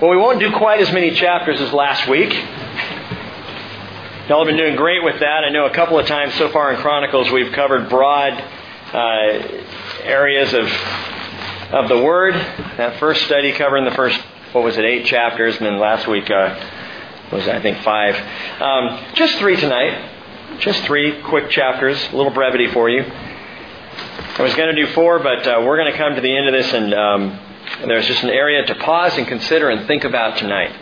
Well, we won't do quite as many chapters as last week. Y'all have been doing great with that. I know a couple of times so far in Chronicles we've covered broad uh, areas of of the Word. That first study covering the first, what was it, eight chapters, and then last week uh, was, I think, five. Um, just three tonight. Just three quick chapters, a little brevity for you. I was going to do four, but uh, we're going to come to the end of this, and um, there's just an area to pause and consider and think about tonight.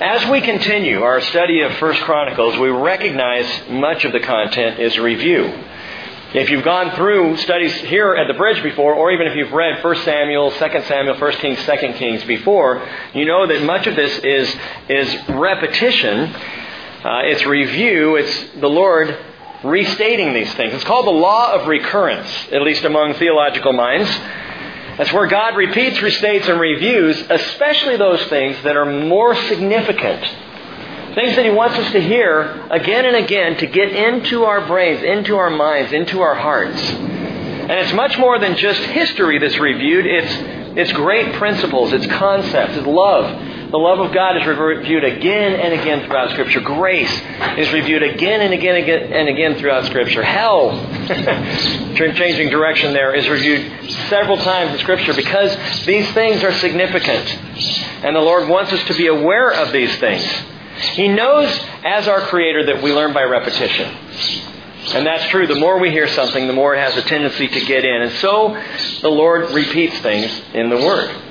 As we continue our study of First Chronicles, we recognize much of the content is review. If you've gone through studies here at the bridge before, or even if you've read 1 Samuel, 2 Samuel, 1 Kings, 2 Kings before, you know that much of this is, is repetition. Uh, it's review. It's the Lord restating these things. It's called the law of recurrence, at least among theological minds. That's where God repeats, restates, and reviews, especially those things that are more significant Things that He wants us to hear again and again to get into our brains, into our minds, into our hearts. And it's much more than just history that's reviewed. It's, it's great principles, it's concepts, it's love. The love of God is reviewed again and again throughout Scripture. Grace is reviewed again and again, again and again throughout Scripture. Hell, changing direction there, is reviewed several times in Scripture because these things are significant. And the Lord wants us to be aware of these things. He knows as our Creator that we learn by repetition. And that's true. The more we hear something, the more it has a tendency to get in. And so the Lord repeats things in the Word.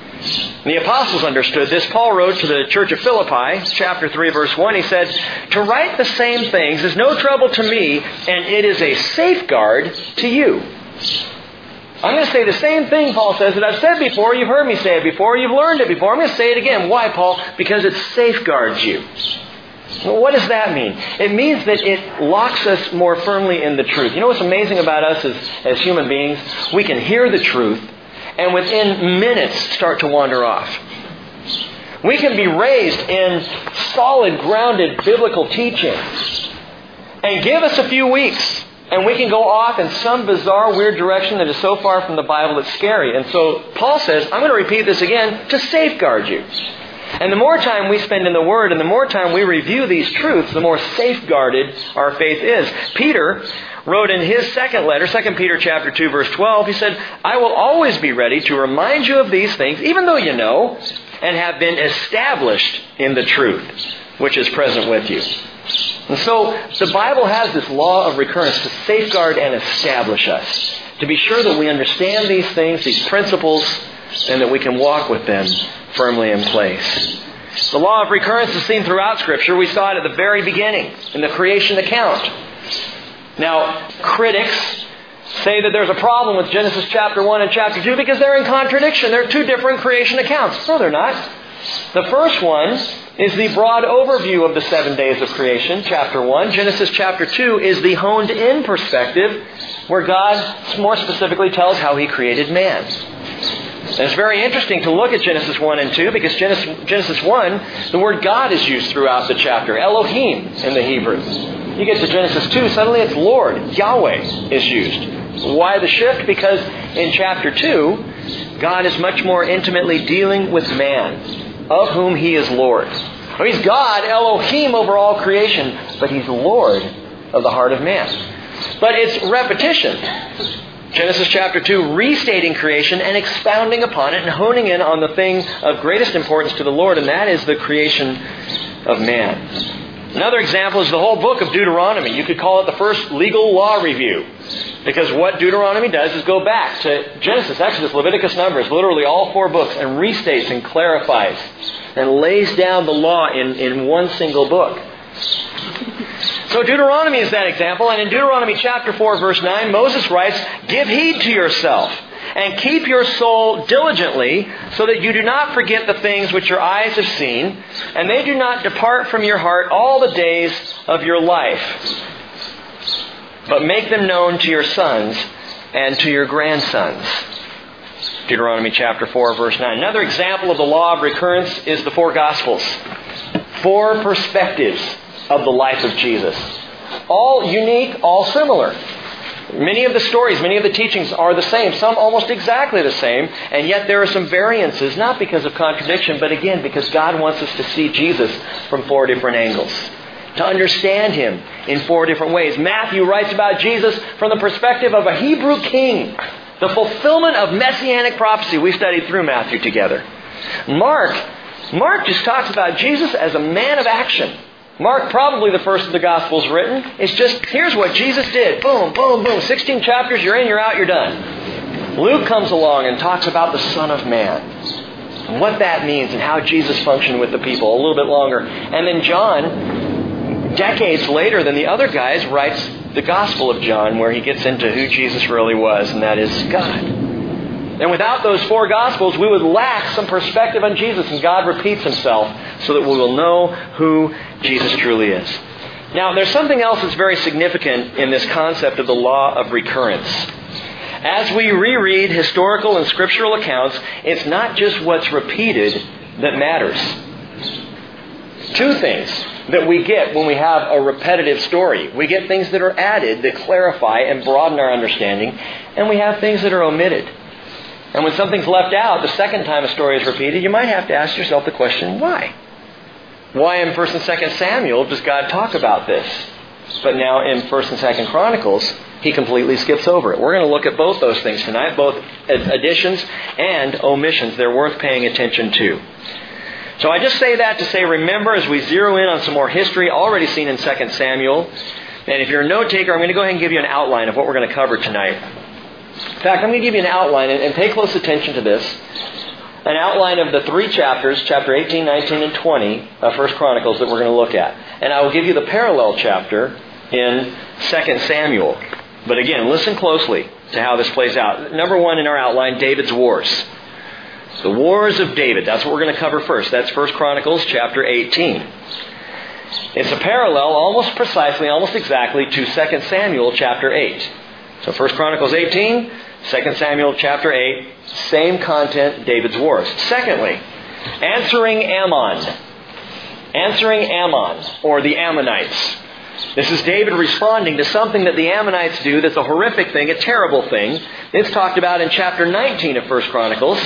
The apostles understood this. Paul wrote to the church of Philippi, chapter 3, verse 1, he said, To write the same things is no trouble to me, and it is a safeguard to you. I'm going to say the same thing, Paul says, that I've said before. You've heard me say it before. You've learned it before. I'm going to say it again. Why, Paul? Because it safeguards you. Well, what does that mean? It means that it locks us more firmly in the truth. You know what's amazing about us as, as human beings? We can hear the truth and within minutes start to wander off. We can be raised in solid, grounded biblical teaching. And give us a few weeks and we can go off in some bizarre, weird direction that is so far from the Bible it's scary. And so Paul says, I'm going to repeat this again to safeguard you. And the more time we spend in the Word and the more time we review these truths, the more safeguarded our faith is. Peter wrote in his second letter, 2 Peter chapter 2 verse 12, he said, I will always be ready to remind you of these things, even though you know and have been established in the truth, which is present with you. And so the Bible has this law of recurrence to safeguard and establish us, to be sure that we understand these things, these principles, and that we can walk with them firmly in place. The law of recurrence is seen throughout Scripture. We saw it at the very beginning in the creation account. Now, critics say that there's a problem with Genesis chapter 1 and chapter 2 because they're in contradiction. They're two different creation accounts. No, they're not. The first one is the broad overview of the seven days of creation, chapter 1. Genesis chapter 2 is the honed in perspective where God more specifically tells how He created man. And it's very interesting to look at Genesis 1 and 2 because Genesis, Genesis 1, the word God is used throughout the chapter. Elohim in the Hebrew. You get to Genesis 2, suddenly it's Lord, Yahweh is used. Why the shift? Because in chapter 2, God is much more intimately dealing with man, of whom he is Lord. he's God, Elohim over all creation, but he's Lord of the heart of man. But it's repetition. Genesis chapter 2, restating creation and expounding upon it and honing in on the thing of greatest importance to the Lord, and that is the creation of man. Another example is the whole book of Deuteronomy. You could call it the first legal law review. Because what Deuteronomy does is go back to Genesis, Exodus, Leviticus, Numbers, literally all four books, and restates and clarifies and lays down the law in, in one single book. So Deuteronomy is that example, and in Deuteronomy chapter 4, verse 9, Moses writes, Give heed to yourself, and keep your soul diligently, so that you do not forget the things which your eyes have seen, and they do not depart from your heart all the days of your life. But make them known to your sons and to your grandsons. Deuteronomy chapter 4, verse 9. Another example of the law of recurrence is the four Gospels. Four perspectives of the life of Jesus. All unique, all similar. Many of the stories, many of the teachings are the same, some almost exactly the same, and yet there are some variances, not because of contradiction, but again, because God wants us to see Jesus from four different angles. To understand Him in four different ways. Matthew writes about Jesus from the perspective of a Hebrew king, the fulfillment of messianic prophecy. We studied through Matthew together. Mark, Mark just talks about Jesus as a man of action. Mark, probably the first of the Gospels written, is just here's what Jesus did. Boom, boom, boom. 16 chapters, you're in, you're out, you're done. Luke comes along and talks about the Son of Man and what that means and how Jesus functioned with the people a little bit longer. And then John, decades later than the other guys, writes the Gospel of John where he gets into who Jesus really was, and that is God. And without those four Gospels, we would lack some perspective on Jesus, and God repeats himself so that we will know who Jesus truly is. Now, there's something else that's very significant in this concept of the law of recurrence. As we reread historical and scriptural accounts, it's not just what's repeated that matters. Two things that we get when we have a repetitive story. We get things that are added that clarify and broaden our understanding, and we have things that are omitted. And when something's left out the second time a story is repeated, you might have to ask yourself the question, why? Why in 1st and 2nd Samuel does God talk about this? But now in 1st and 2nd Chronicles, he completely skips over it. We're going to look at both those things tonight, both additions and omissions. They're worth paying attention to. So I just say that to say, remember, as we zero in on some more history already seen in 2 Samuel, and if you're a note taker, I'm going to go ahead and give you an outline of what we're going to cover tonight. In fact, I'm going to give you an outline, and, pay close attention to this. An outline of the three chapters, chapter 18, 19, and 20 of First Chronicles that we're going to look at. And I will give you the parallel chapter in 2 Samuel. But again, listen closely to how this plays out. Number one in our outline, David's wars. The wars of David. That's what we're going to cover first. That's First Chronicles chapter 18. It's a parallel almost precisely, almost exactly to 2 Samuel chapter 8. So 1 Chronicles 18, 2 Samuel chapter 8, same content, David's wars. Secondly, answering Ammon. Answering Ammon, or the Ammonites. This is David responding to something that the Ammonites do that's a horrific thing, a terrible thing. It's talked about in chapter 19 of 1 Chronicles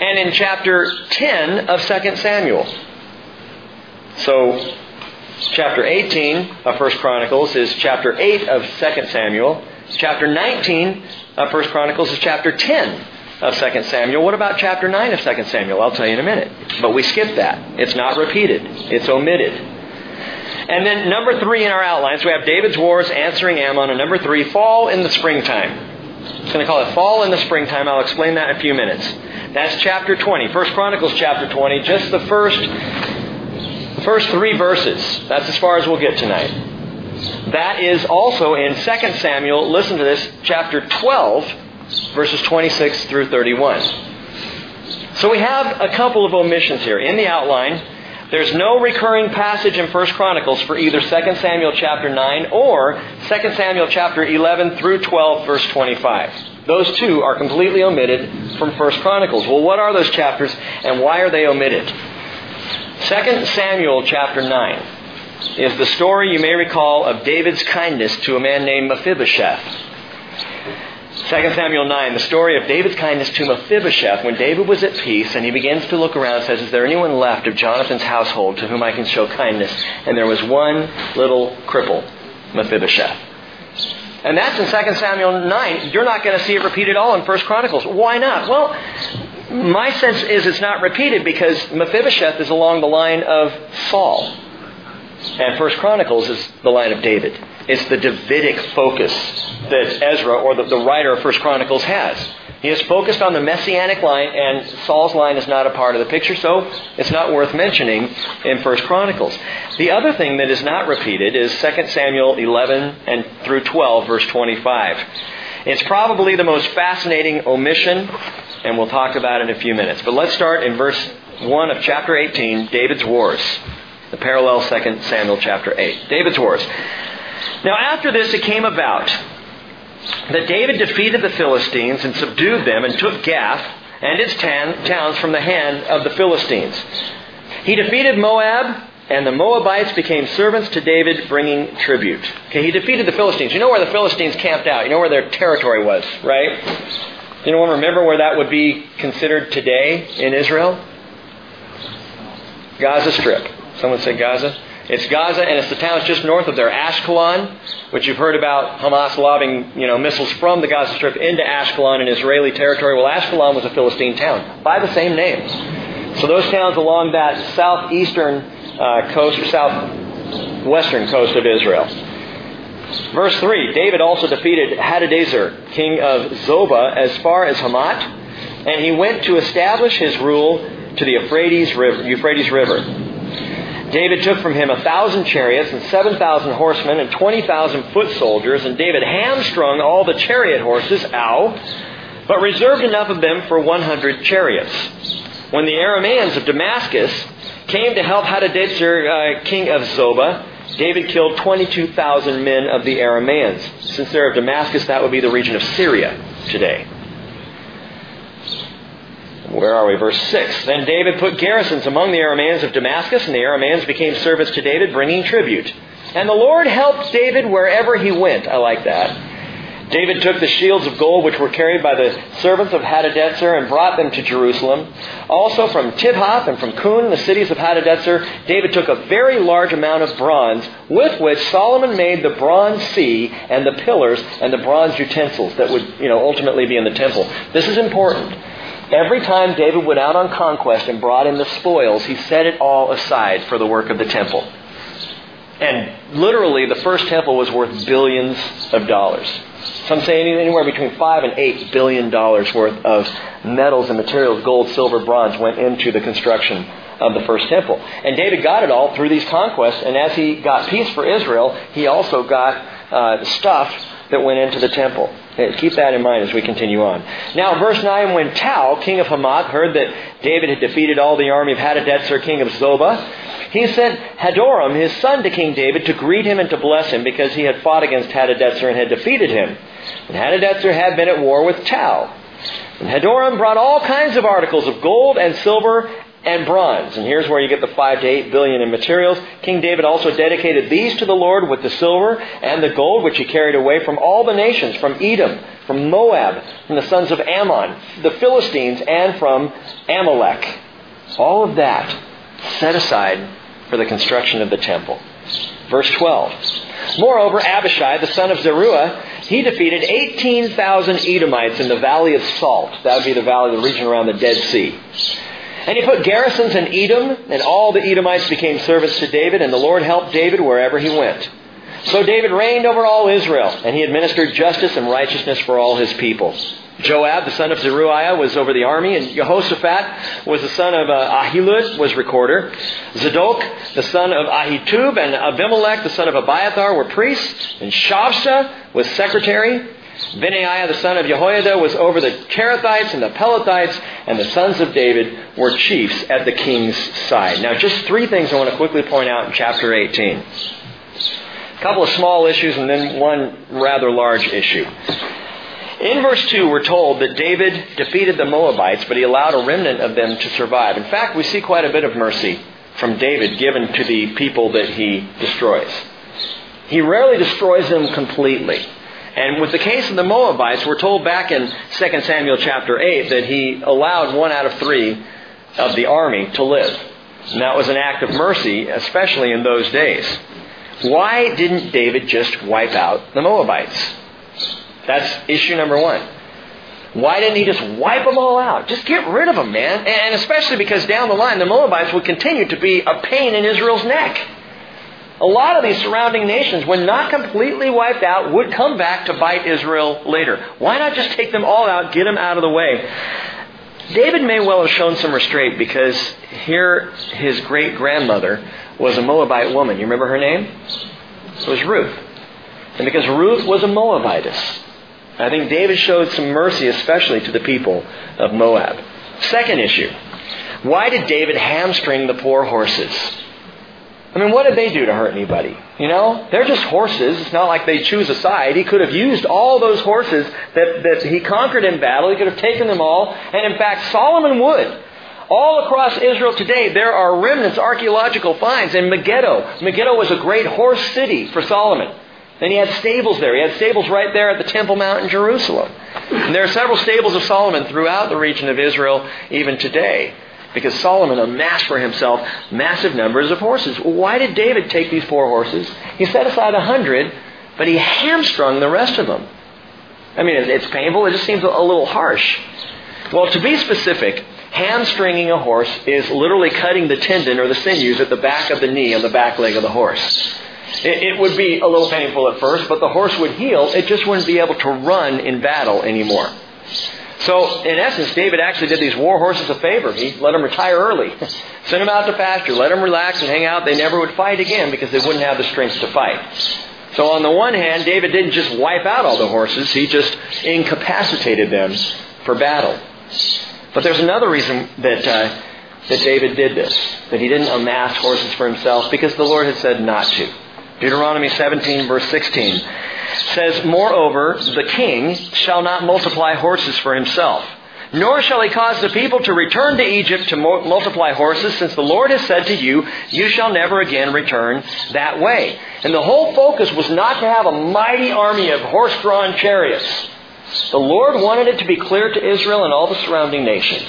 and in chapter 10 of 2 Samuel. So, chapter 18 of 1 Chronicles is chapter 8 of 2 Samuel. Chapter 19 of 1 Chronicles is chapter 10 of 2 Samuel. What about chapter 9 of 2 Samuel? I'll tell you in a minute. But we skip that. It's not repeated. It's omitted. And then number three in our outline, so we have David's wars answering Ammon, and number three, fall in the springtime. I'm going to call it fall in the springtime. I'll explain that in a few minutes. That's chapter 20. First Chronicles chapter 20, just the first first three verses. That's as far as we'll get tonight. That is also in 2 Samuel, listen to this, chapter 12, verses 26 through 31. So we have a couple of omissions here. In the outline, there's no recurring passage in 1 Chronicles for either 2 Samuel chapter 9 or 2 Samuel chapter 11 through 12 verse 25. Those two are completely omitted from 1 Chronicles. Well, what are those chapters and why are they omitted? 2 Samuel chapter 9 is the story you may recall of David's kindness to a man named Mephibosheth. 2 Samuel 9, the story of David's kindness to Mephibosheth when David was at peace and he begins to look around and says, Is there anyone left of Jonathan's household to whom I can show kindness? And there was one little cripple, Mephibosheth. And that's in 2 Samuel 9. You're not going to see it repeated all in 1 Chronicles. Why not? Well, my sense is it's not repeated because Mephibosheth is along the line of Saul. And First Chronicles is the line of David. It's the Davidic focus that Ezra or the, the writer of First Chronicles has. He is focused on the messianic line, and Saul's line is not a part of the picture, so it's not worth mentioning in First Chronicles. The other thing that is not repeated is 2 Samuel 11 and through 12, verse 25. It's probably the most fascinating omission and we'll talk about it in a few minutes. But let's start in verse 1 of chapter 18, David's Wars, the parallel 2 Samuel chapter 8. David's Wars. Now, after this, it came about that David defeated the Philistines and subdued them and took Gath and its towns from the hand of the Philistines. He defeated Moab and the Moabites became servants to David, bringing tribute. Okay, he defeated the Philistines. You know where the Philistines camped out. You know where their territory was, right? Anyone remember where that would be considered today in Israel? Gaza Strip. Someone said Gaza? It's Gaza, and it's the towns just north of there, Ashkelon, which you've heard about Hamas lobbing, you know, missiles from the Gaza Strip into Ashkelon in Israeli territory. Well, Ashkelon was a Philistine town by the same name. So those towns along that southeastern uh, coast or southwestern coast of Israel. Verse 3 David also defeated Hadadezer, king of Zobah, as far as Hamath, and he went to establish his rule to the Euphrates River. Euphrates River. David took from him a thousand chariots and seven thousand horsemen and twenty thousand foot soldiers, and David hamstrung all the chariot horses, ow, but reserved enough of them for one hundred chariots. When the Arameans of Damascus came to help Hadadezer, uh, king of Zobah, David killed 22,000 men of the Arameans. Since they're of Damascus, that would be the region of Syria today. Where are we? Verse 6. Then David put garrisons among the Arameans of Damascus, and the Arameans became servants to David, bringing tribute. And the Lord helped David wherever he went. I like that. David took the shields of gold which were carried by the servants of Hadadezer and brought them to Jerusalem. Also from Tibhath and from Cun, the cities of Hadadezer, David took a very large amount of bronze, with which Solomon made the bronze sea and the pillars and the bronze utensils that would, you know, ultimately be in the temple. This is important. Every time David went out on conquest and brought in the spoils, he set it all aside for the work of the temple. And literally, the first temple was worth billions of dollars. Some say anywhere between five and eight billion dollars worth of metals and materials, gold, silver, bronze, went into the construction of the first temple. And David got it all through these conquests, and as he got peace for Israel, he also got uh, stuff that went into the temple. Uh, keep that in mind as we continue on. Now, verse 9, when Tou, king of Hamath, heard that David had defeated all the army of Hadadezer, king of Zobah, he sent Hadoram, his son, to King David to greet him and to bless him because he had fought against Hadadezer and had defeated him. And Hadadezer had been at war with Tou. And Hadoram brought all kinds of articles of gold and silver and bronze. And here's where you get the five to eight billion in materials. King David also dedicated these to the Lord with the silver and the gold which he carried away from all the nations, from Edom, from Moab, from the sons of Ammon, the Philistines, and from Amalek. All of that set aside for the construction of the temple. Verse 12. Moreover, Abishai, the son of Zeruiah, he defeated 18,000 Edomites in the valley of Salt. That would be the valley, the region around the Dead Sea. And he put garrisons in Edom, and all the Edomites became servants to David, and the Lord helped David wherever he went. So David reigned over all Israel, and he administered justice and righteousness for all his people. Joab, the son of Zeruiah, was over the army, and Jehoshaphat was the son of uh, Ahilud, was recorder. Zadok, the son of Ahitub, and Abimelech, the son of Abiathar, were priests, and Shavsha was secretary. Benaiah, the son of Jehoiada, was over the Kerethites and the Pelethites, and the sons of David were chiefs at the king's side. Now, just three things I want to quickly point out in chapter 18. A couple of small issues and then one rather large issue. In verse 2, we're told that David defeated the Moabites, but he allowed a remnant of them to survive. In fact, we see quite a bit of mercy from David given to the people that he destroys. He rarely destroys them completely. And with the case of the Moabites, we're told back in 2 Samuel chapter 8 that he allowed one out of three of the army to live. And that was an act of mercy, especially in those days. Why didn't David just wipe out the Moabites? That's issue number one. Why didn't he just wipe them all out? Just get rid of them, man. And especially because down the line, the Moabites would continue to be a pain in Israel's neck. A lot of these surrounding nations, when not completely wiped out, would come back to bite Israel later. Why not just take them all out, get them out of the way? David may well have shown some restraint because here his great grandmother was a Moabite woman. You remember her name? It was Ruth. And because Ruth was a Moabitess, I think David showed some mercy, especially to the people of Moab. Second issue. Why did David hamstring the poor horses? I mean, what did they do to hurt anybody? You know, they're just horses. It's not like they choose a side. He could have used all those horses that, that he conquered in battle. He could have taken them all. And in fact, Solomon would. All across Israel today, there are remnants, archaeological finds in Megiddo. Megiddo was a great horse city for Solomon. Then he had stables there. He had stables right there at the Temple Mount in Jerusalem. And there are several stables of Solomon throughout the region of Israel even today because Solomon amassed for himself massive numbers of horses. Why did David take these four horses? He set aside a hundred, but he hamstrung the rest of them. I mean, it's painful. It just seems a little harsh. Well, to be specific, hamstringing a horse is literally cutting the tendon or the sinews at the back of the knee on the back leg of the horse. It, it would be a little painful at first, but the horse would heal. It just wouldn't be able to run in battle anymore. So, in essence, David actually did these war horses a favor. He let them retire early, sent them out to pasture, let them relax and hang out. They never would fight again because they wouldn't have the strength to fight. So, on the one hand, David didn't just wipe out all the horses, he just incapacitated them for battle. But there's another reason that, uh, that David did this, that he didn't amass horses for himself, because the Lord had said not to. Deuteronomy 17, verse 16 says, Moreover, the king shall not multiply horses for himself, nor shall he cause the people to return to Egypt to multiply horses, since the Lord has said to you, You shall never again return that way. And the whole focus was not to have a mighty army of horse drawn chariots. The Lord wanted it to be clear to Israel and all the surrounding nations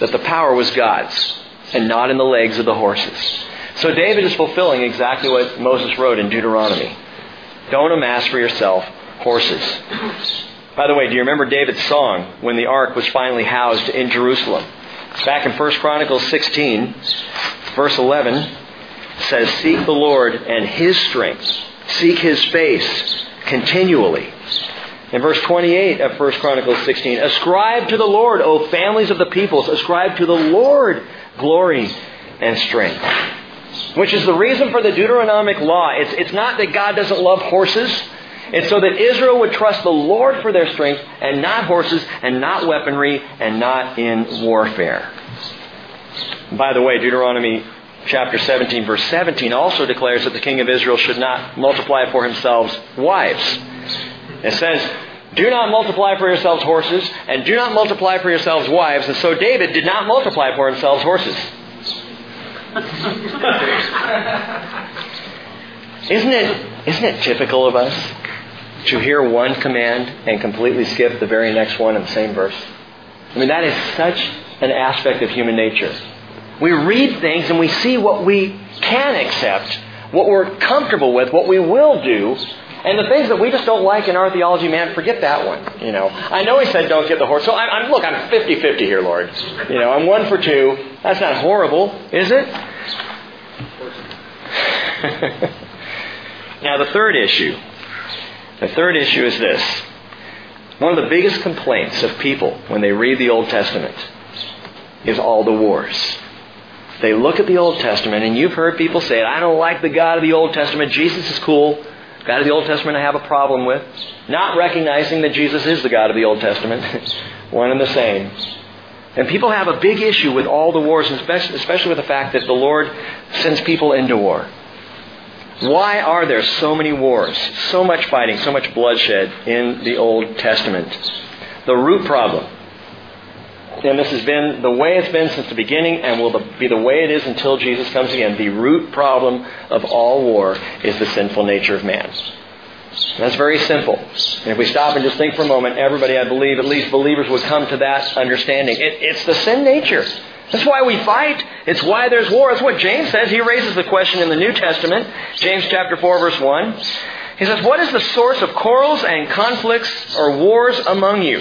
that the power was God's and not in the legs of the horses. So David is fulfilling exactly what Moses wrote in Deuteronomy. Don't amass for yourself horses. By the way, do you remember David's song when the ark was finally housed in Jerusalem? Back in 1 Chronicles 16, verse 11 says, Seek the Lord and His strength. Seek His face continually. In verse 28 of 1 Chronicles 16, Ascribe to the Lord, O families of the peoples, ascribe to the Lord glory and strength which is the reason for the Deuteronomic law. It's, it's not that God doesn't love horses. It's so that Israel would trust the Lord for their strength and not horses and not weaponry and not in warfare. By the way, Deuteronomy chapter 17 verse 17 also declares that the king of Israel should not multiply for himself wives. It says, do not multiply for yourselves horses, and do not multiply for yourselves wives. And so David did not multiply for himself horses. isn't it isn't it typical of us to hear one command and completely skip the very next one in the same verse? I mean that is such an aspect of human nature. We read things and we see what we can accept, what we're comfortable with, what we will do, and the things that we just don't like in our theology, man, forget that one. You know, I know he said don't get the horse. So I'm, I'm look, I'm 50-50 here, Lord. You know, I'm one for two. That's not horrible, is it? now the third issue. The third issue is this. One of the biggest complaints of people when they read the Old Testament is all the wars. They look at the Old Testament, and you've heard people say, I don't like the God of the Old Testament. Jesus is cool. God of the Old Testament I have a problem with. Not recognizing that Jesus is the God of the Old Testament. One and the same. And people have a big issue with all the wars, especially with the fact that the Lord sends people into war. Why are there so many wars, so much fighting, so much bloodshed in the Old Testament? The root problem and this has been the way it's been since the beginning and will be the way it is until Jesus comes again. The root problem of all war is the sinful nature of man. That's very simple. And if we stop and just think for a moment, everybody, I believe, at least believers would come to that understanding. It, it's the sin nature. That's why we fight. It's why there's war. That's what James says. He raises the question in the New Testament, James chapter 4, verse 1. He says, What is the source of quarrels and conflicts or wars among you?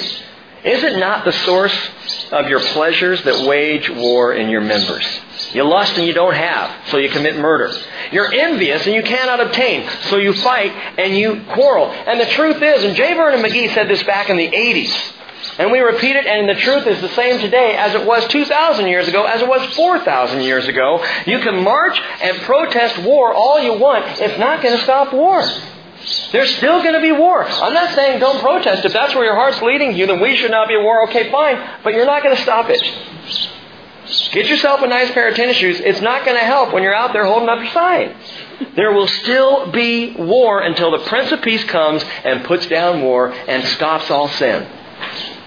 Is it not the source of your pleasures that wage war in your members? You lust and you don't have, so you commit murder. You're envious and you cannot obtain, so you fight and you quarrel. And the truth is, and J. Vernon McGee said this back in the 80s, and we repeat it, and the truth is the same today as it was 2,000 years ago, as it was 4,000 years ago. You can march and protest war all you want. It's not going to stop war. There's still going to be war. I'm not saying don't protest. If that's where your heart's leading you, then we should not be at war. Okay, fine. But you're not going to stop it. Get yourself a nice pair of tennis shoes. It's not going to help when you're out there holding up your sign. There will still be war until the Prince of Peace comes and puts down war and stops all sin.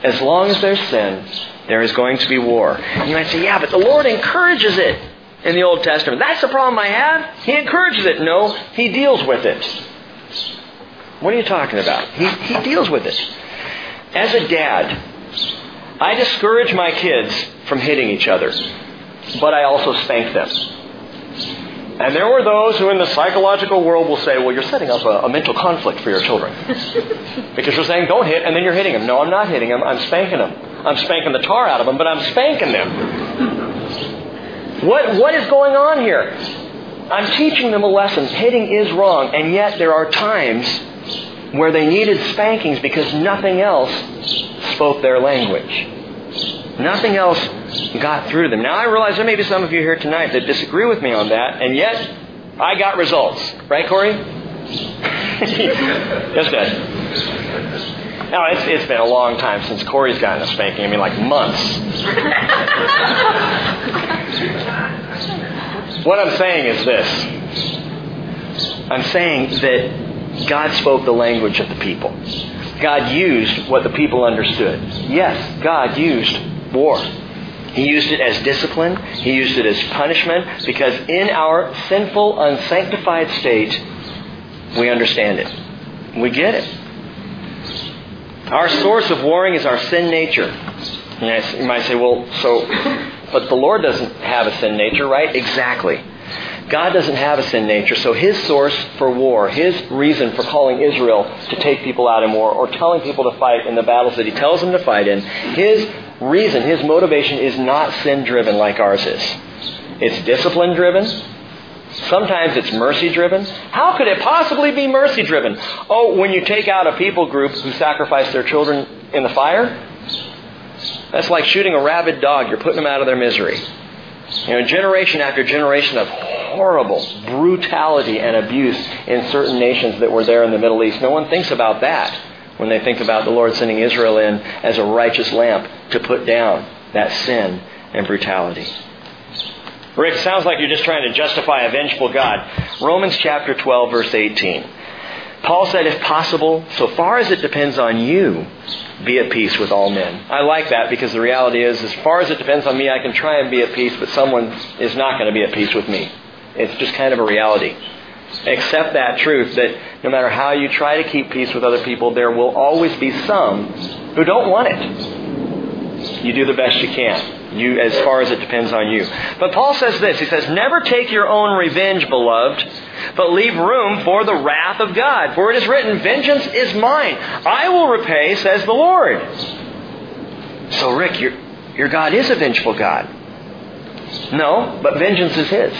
As long as there's sin, There is going to be war. You might say, yeah, but the Lord encourages it in the Old Testament. That's the problem I have. He encourages it. No, He deals with it. What are you talking about? He, he deals with it. As a dad, I discourage my kids from hitting each other, but I also spank them. And there were those who in the psychological world will say, well, you're setting up a, a mental conflict for your children. because you're saying, don't hit, and then you're hitting them. No, I'm not hitting them. I'm spanking them. I'm spanking the tar out of them, but I'm spanking them. What, what is going on here? I'm teaching them a lesson. Hitting is wrong, and yet there are times where they needed spankings because nothing else spoke their language. Nothing else got through them. Now I realize there may be some of you here tonight that disagree with me on that, and yet I got results. Right, Corey? yes, Dad. Now it's, it's been a long time since Corey's gotten a spanking. I mean, like months. what I'm saying is this. I'm saying that God spoke the language of the people. God used what the people understood. Yes, God used war. He used it as discipline. He used it as punishment because in our sinful, unsanctified state, we understand it. We get it. Our source of warring is our sin nature. You might say, well, so, but the Lord doesn't have a sin nature, right? Exactly. God doesn't have a sin nature, so his source for war, his reason for calling Israel to take people out in war or telling people to fight in the battles that he tells them to fight in, his reason, his motivation is not sin driven like ours is. It's discipline driven. Sometimes it's mercy driven. How could it possibly be mercy driven? Oh, when you take out a people group who sacrifice their children in the fire? That's like shooting a rabid dog. You're putting them out of their misery. You know, generation after generation of horrible brutality and abuse in certain nations that were there in the Middle East. No one thinks about that when they think about the Lord sending Israel in as a righteous lamp to put down that sin and brutality. Rick, sounds like you're just trying to justify a vengeful God. Romans chapter 12, verse 18. Paul said, if possible, so far as it depends on you, be at peace with all men. I like that because the reality is, as far as it depends on me, I can try and be at peace, but someone is not going to be at peace with me. It's just kind of a reality. Accept that truth that no matter how you try to keep peace with other people, there will always be some who don't want it. You do the best you can. You, as far as it depends on you. But Paul says this. He says, Never take your own revenge, beloved, but leave room for the wrath of God. For it is written, Vengeance is mine. I will repay, says the Lord. So, Rick, your, your God is a vengeful God. No, but vengeance is His.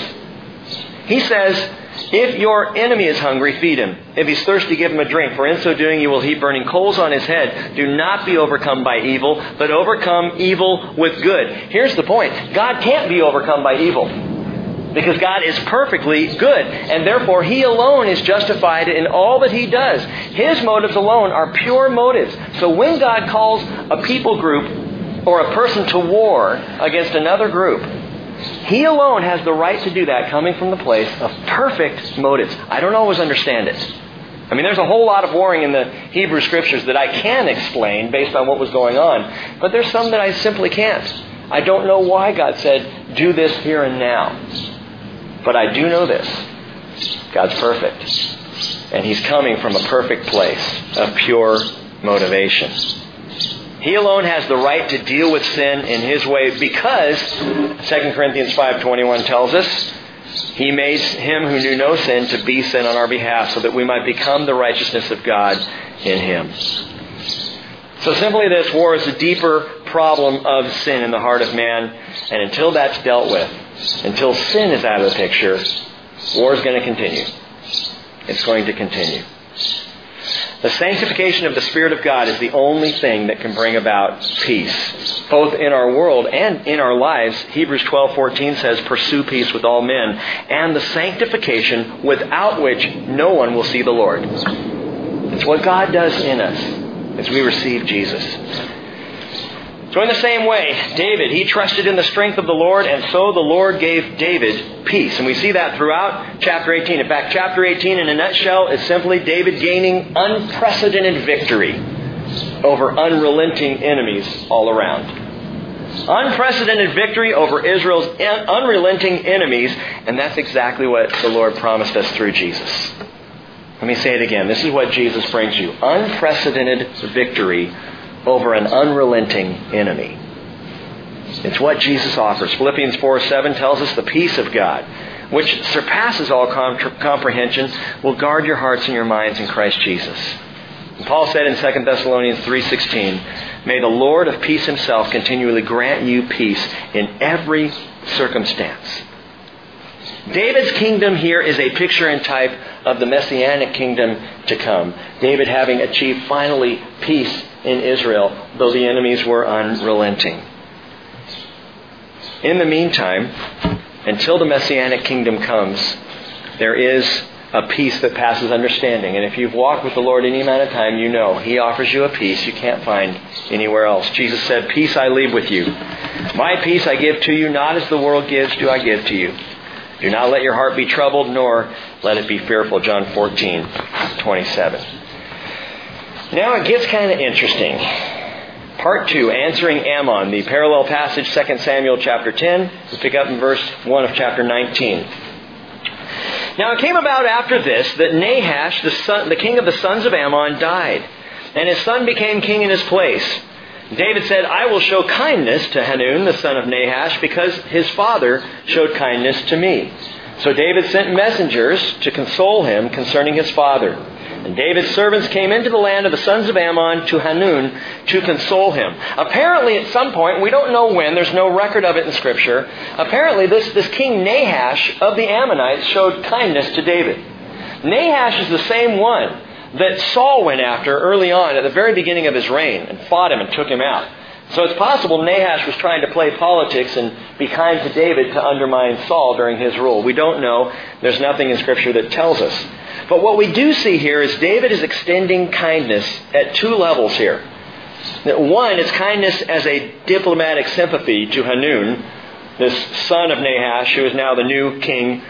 He says, if your enemy is hungry, feed him. If he's thirsty, give him a drink, for in so doing you will heap burning coals on his head. Do not be overcome by evil, but overcome evil with good. Here's the point God can't be overcome by evil. Because God is perfectly good, and therefore He alone is justified in all that He does. His motives alone are pure motives. So when God calls a people group or a person to war against another group, he alone has the right to do that coming from the place of perfect motives. I don't always understand it. I mean, there's a whole lot of warring in the Hebrew Scriptures that I can explain based on what was going on, but there's some that I simply can't. I don't know why God said, do this here and now. But I do know this God's perfect. And He's coming from a perfect place of pure motivation. He alone has the right to deal with sin in his way because 2 Corinthians 5:21 tells us he made him who knew no sin to be sin on our behalf so that we might become the righteousness of God in him. So simply this war is a deeper problem of sin in the heart of man and until that's dealt with, until sin is out of the picture, war is going to continue. It's going to continue. The sanctification of the Spirit of God is the only thing that can bring about peace, both in our world and in our lives. Hebrews 12:14 says, "Pursue peace with all men, and the sanctification without which no one will see the Lord." It's what God does in us as we receive Jesus. So in the same way, David, he trusted in the strength of the Lord, and so the Lord gave David peace. And we see that throughout chapter 18. In fact, chapter 18 in a nutshell is simply David gaining unprecedented victory over unrelenting enemies all around. Unprecedented victory over Israel's unrelenting enemies, and that's exactly what the Lord promised us through Jesus. Let me say it again. This is what Jesus brings you. Unprecedented victory over an unrelenting enemy. It's what Jesus offers. Philippians 4 7 tells us the peace of God, which surpasses all comprehension, will guard your hearts and your minds in Christ Jesus. And Paul said in 2 Thessalonians 3:16, "May the Lord of peace himself continually grant you peace in every circumstance." David's kingdom here is a picture and type of the messianic kingdom to come. David having achieved finally peace in Israel, though the enemies were unrelenting. In the meantime, until the messianic kingdom comes, there is a peace that passes understanding. And if you've walked with the Lord any amount of time, you know He offers you a peace you can't find anywhere else. Jesus said, Peace I leave with you. My peace I give to you, not as the world gives, do I give to you. Do not let your heart be troubled, nor let it be fearful. John 14, 27. Now it gets kind of interesting. Part 2, answering Ammon, the parallel passage, 2 Samuel chapter 10. We pick up in verse 1 of chapter 19. Now it came about after this that Nahash, the, son, the king of the sons of Ammon, died, and his son became king in his place. David said, I will show kindness to Hanun, the son of Nahash, because his father showed kindness to me. So David sent messengers to console him concerning his father. And David's servants came into the land of the sons of Ammon to Hanun to console him. Apparently, at some point, we don't know when, there's no record of it in Scripture, apparently this, this king Nahash of the Ammonites showed kindness to David. Nahash is the same one that Saul went after early on at the very beginning of his reign and fought him and took him out. So it's possible Nahash was trying to play politics and be kind to David to undermine Saul during his rule. We don't know. There's nothing in Scripture that tells us. But what we do see here is David is extending kindness at two levels here. One it's kindness as a diplomatic sympathy to Hanun, this son of Nahash, who is now the new king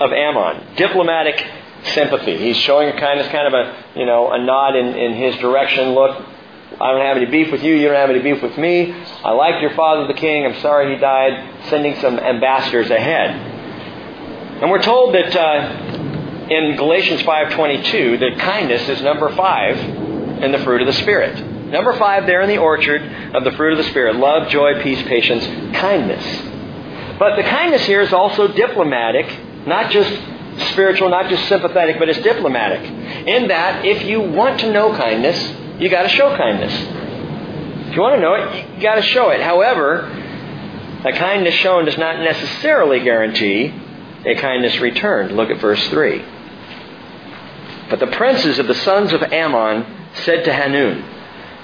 of Ammon. Diplomatic sympathy. He's showing a kindness, kind of a, you know, a nod in, in his direction. Look, I don't have any beef with you. You don't have any beef with me. I like your father, the king. I'm sorry he died. Sending some ambassadors ahead. And we're told that uh, in Galatians 5.22 that kindness is number five in the fruit of the Spirit. Number five there in the orchard of the fruit of the Spirit. Love, joy, peace, patience, kindness. But the kindness here is also diplomatic, not just spiritual, not just sympathetic, but it's diplomatic. In that, if you want to know kindness, you got to show kindness. If you want to know it, you got to show it. However, a kindness shown does not necessarily guarantee a kindness returned. Look at verse 3. But the princes of the sons of Ammon said to Hanun,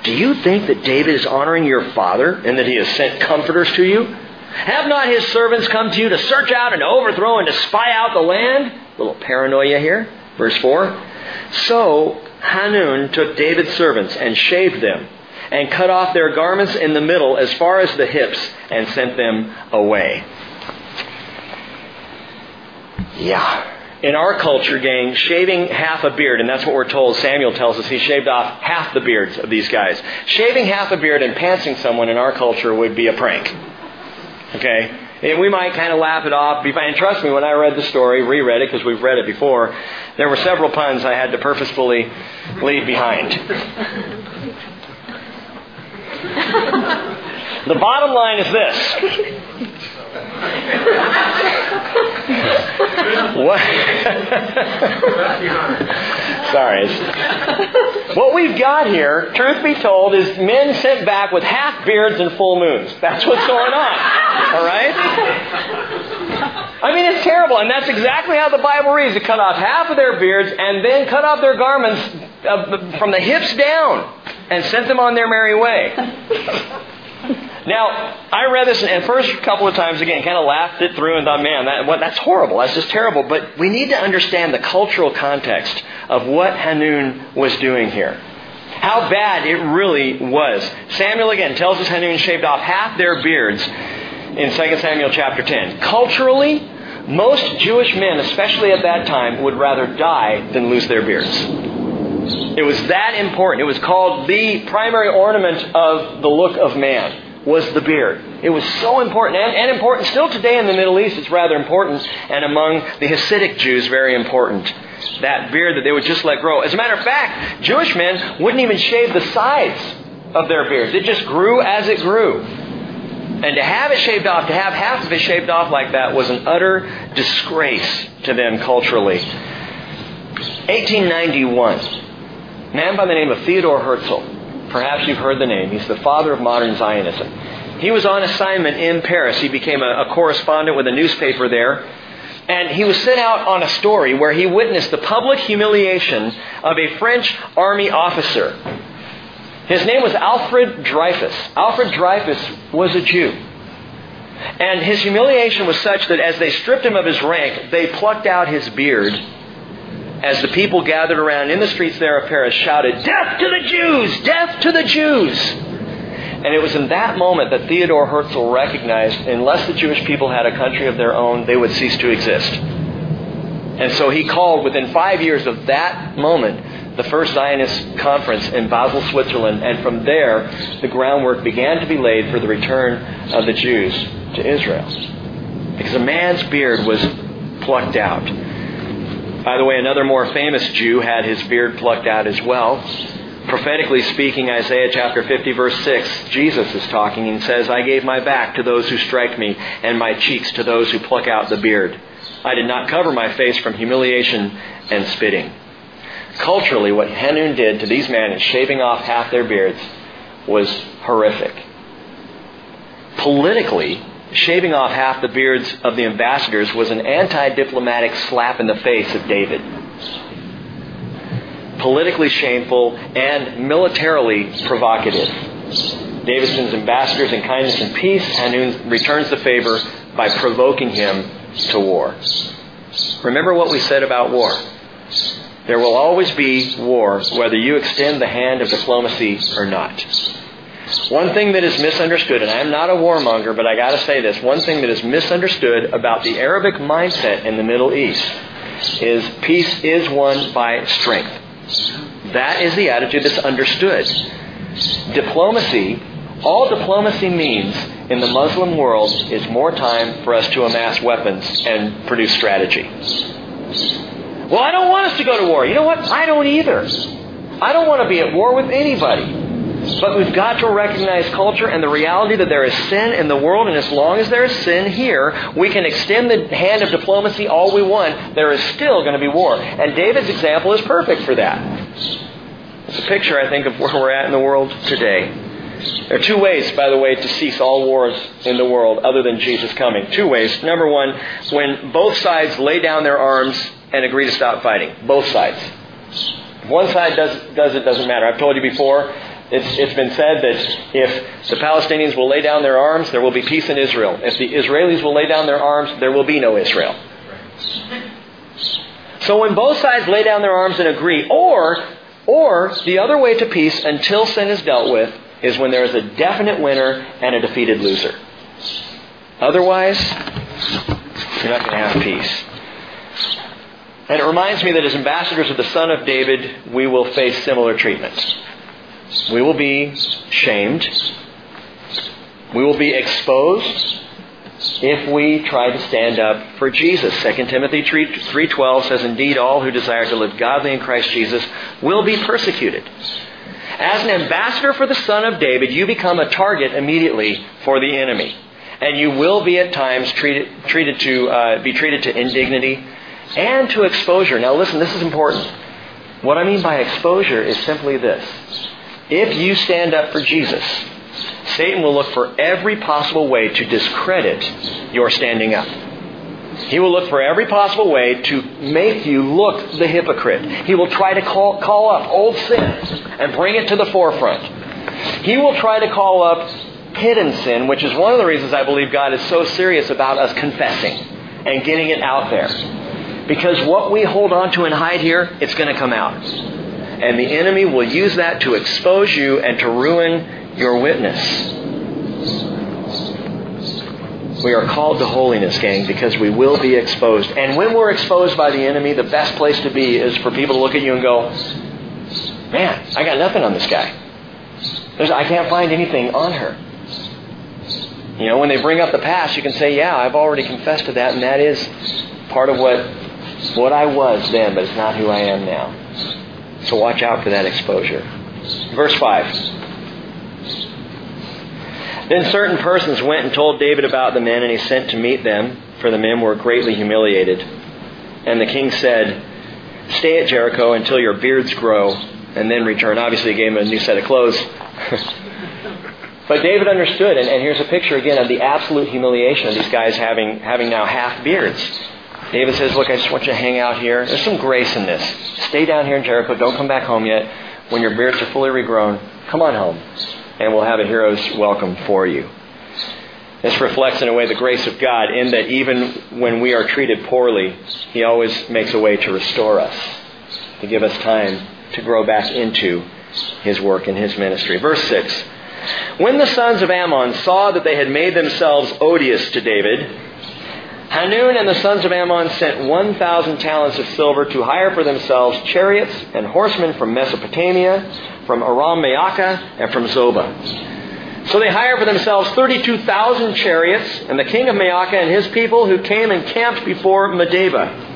Do you think that David is honoring your father and that he has sent comforters to you? Have not his servants come to you to search out and overthrow and to spy out the land? A little paranoia here. Verse 4. So Hanun took David's servants and shaved them and cut off their garments in the middle as far as the hips and sent them away. Yeah. In our culture, gang, shaving half a beard, and that's what we're told, Samuel tells us he shaved off half the beards of these guys. Shaving half a beard and pantsing someone in our culture would be a prank. Okay? And we might kind of laugh it off. And trust me, when I read the story, reread it because we've read it before, there were several puns I had to purposefully leave behind. the bottom line is this. what? Sorry. What we've got here, truth be told, is men sent back with half beards and full moons. That's what's going on. All right? I mean, it's terrible. And that's exactly how the Bible reads. They cut off half of their beards and then cut off their garments uh, from the hips down and sent them on their merry way. Now, I read this and first couple of times again, kind of laughed it through and thought, man, that, well, that's horrible. That's just terrible. But we need to understand the cultural context of what Hanun was doing here. How bad it really was. Samuel again tells us Hanun shaved off half their beards in 2 Samuel chapter 10. Culturally, most Jewish men, especially at that time, would rather die than lose their beards. It was that important. It was called the primary ornament of the look of man was the beard. It was so important, and, and, important still today in the Middle East. It's rather important, and among the Hasidic Jews, very important. That beard that they would just let grow. As a matter of fact, Jewish men wouldn't even shave the sides of their beards. It just grew as it grew. And to have it shaved off, to have half of it shaved off like that, was an utter disgrace to them culturally. 1891, a man by the name of Theodore Herzl. Perhaps you've heard the name. He's the father of modern Zionism. He was on assignment in Paris. He became a, a correspondent with a newspaper there. And he was sent out on a story where he witnessed the public humiliation of a French army officer. His name was Alfred Dreyfus. Alfred Dreyfus was a Jew. And his humiliation was such that as they stripped him of his rank, they plucked out his beard as the people gathered around in the streets there of Paris shouted, Death to the Jews! Death to the Jews! And it was in that moment that Theodore Herzl recognized unless the Jewish people had a country of their own, they would cease to exist. And so he called within five years of that moment the first Zionist conference in Basel, Switzerland, and from there the groundwork began to be laid for the return of the Jews to Israel. Because a man's beard was plucked out. By the way, another more famous Jew had his beard plucked out as well. Prophetically speaking, Isaiah chapter 50, verse 6, Jesus is talking and says, I gave my back to those who strike me, and my cheeks to those who pluck out the beard. I did not cover my face from humiliation and spitting. Culturally, what Hanun did to these men in shaving off half their beards was horrific. Politically, shaving off half the beards of the ambassadors was an anti diplomatic slap in the face of David. Politically shameful and militarily provocative. David sends ambassadors in kindness and peace. Hanun returns the favor by provoking him to war. Remember what we said about war. There will always be war, whether you extend the hand of diplomacy or not. One thing that is misunderstood, and I'm not a warmonger, but I got to say this one thing that is misunderstood about the Arabic mindset in the Middle East is peace is won by strength. That is the attitude that's understood. Diplomacy, all diplomacy means in the Muslim world is more time for us to amass weapons and produce strategy. Well, I don't want us to go to war. You know what? I don't either. I don't want to be at war with anybody. But we've got to recognize culture and the reality that there is sin in the world, and as long as there is sin here, we can extend the hand of diplomacy all we want. There is still going to be war. And David's example is perfect for that. It's a picture, I think, of where we're at in the world today. There are two ways, by the way, to cease all wars in the world other than Jesus coming. Two ways. Number one, when both sides lay down their arms and agree to stop fighting. Both sides. If one side does, does it, doesn't matter. I've told you before, it's, it's been said that if the Palestinians will lay down their arms, there will be peace in Israel. If the Israelis will lay down their arms, there will be no Israel. So when both sides lay down their arms and agree, or, or the other way to peace until sin is dealt with is when there is a definite winner and a defeated loser. Otherwise, you're not going to have peace. And it reminds me that as ambassadors of the Son of David, we will face similar treatments. We will be shamed. We will be exposed if we try to stand up for Jesus. 2 Timothy 3:12 says indeed all who desire to live godly in Christ Jesus will be persecuted. As an ambassador for the son of David, you become a target immediately for the enemy. And you will be at times treated, treated to, uh, be treated to indignity and to exposure. Now listen, this is important. What I mean by exposure is simply this. If you stand up for Jesus, Satan will look for every possible way to discredit your standing up. He will look for every possible way to make you look the hypocrite. He will try to call, call up old sin and bring it to the forefront. He will try to call up hidden sin, which is one of the reasons I believe God is so serious about us confessing and getting it out there. Because what we hold on to and hide here, it's going to come out. And the enemy will use that to expose you and to ruin your witness. We are called to holiness, gang, because we will be exposed. And when we're exposed by the enemy, the best place to be is for people to look at you and go, Man, I got nothing on this guy. There's, I can't find anything on her. You know, when they bring up the past, you can say, yeah, I've already confessed to that, and that is part of what, what I was then, but it's not who I am now. So watch out for that exposure. Verse 5. Then certain persons went and told David about the men, and he sent to meet them, for the men were greatly humiliated. And the king said, Stay at Jericho until your beards grow, and then return. Obviously, he gave him a new set of clothes. but David understood, and, and here's a picture again of the absolute humiliation of these guys having, having now half beards. David says, Look, I just want you to hang out here. There's some grace in this. Stay down here in Jericho. Don't come back home yet. When your beards are fully regrown, come on home, and we'll have a hero's welcome for you. This reflects in a way the grace of God in that even when we are treated poorly, He always makes a way to restore us, to give us time to grow back into His work and His ministry. Verse 6. When the sons of Ammon saw that they had made themselves odious to David, Hanun and the sons of Ammon sent 1,000 talents of silver to hire for themselves chariots and horsemen from Mesopotamia, from Aram Maacah, and from Zobah. So they hired for themselves 32,000 chariots, and the king of Maacah and his people who came and camped before Medeba.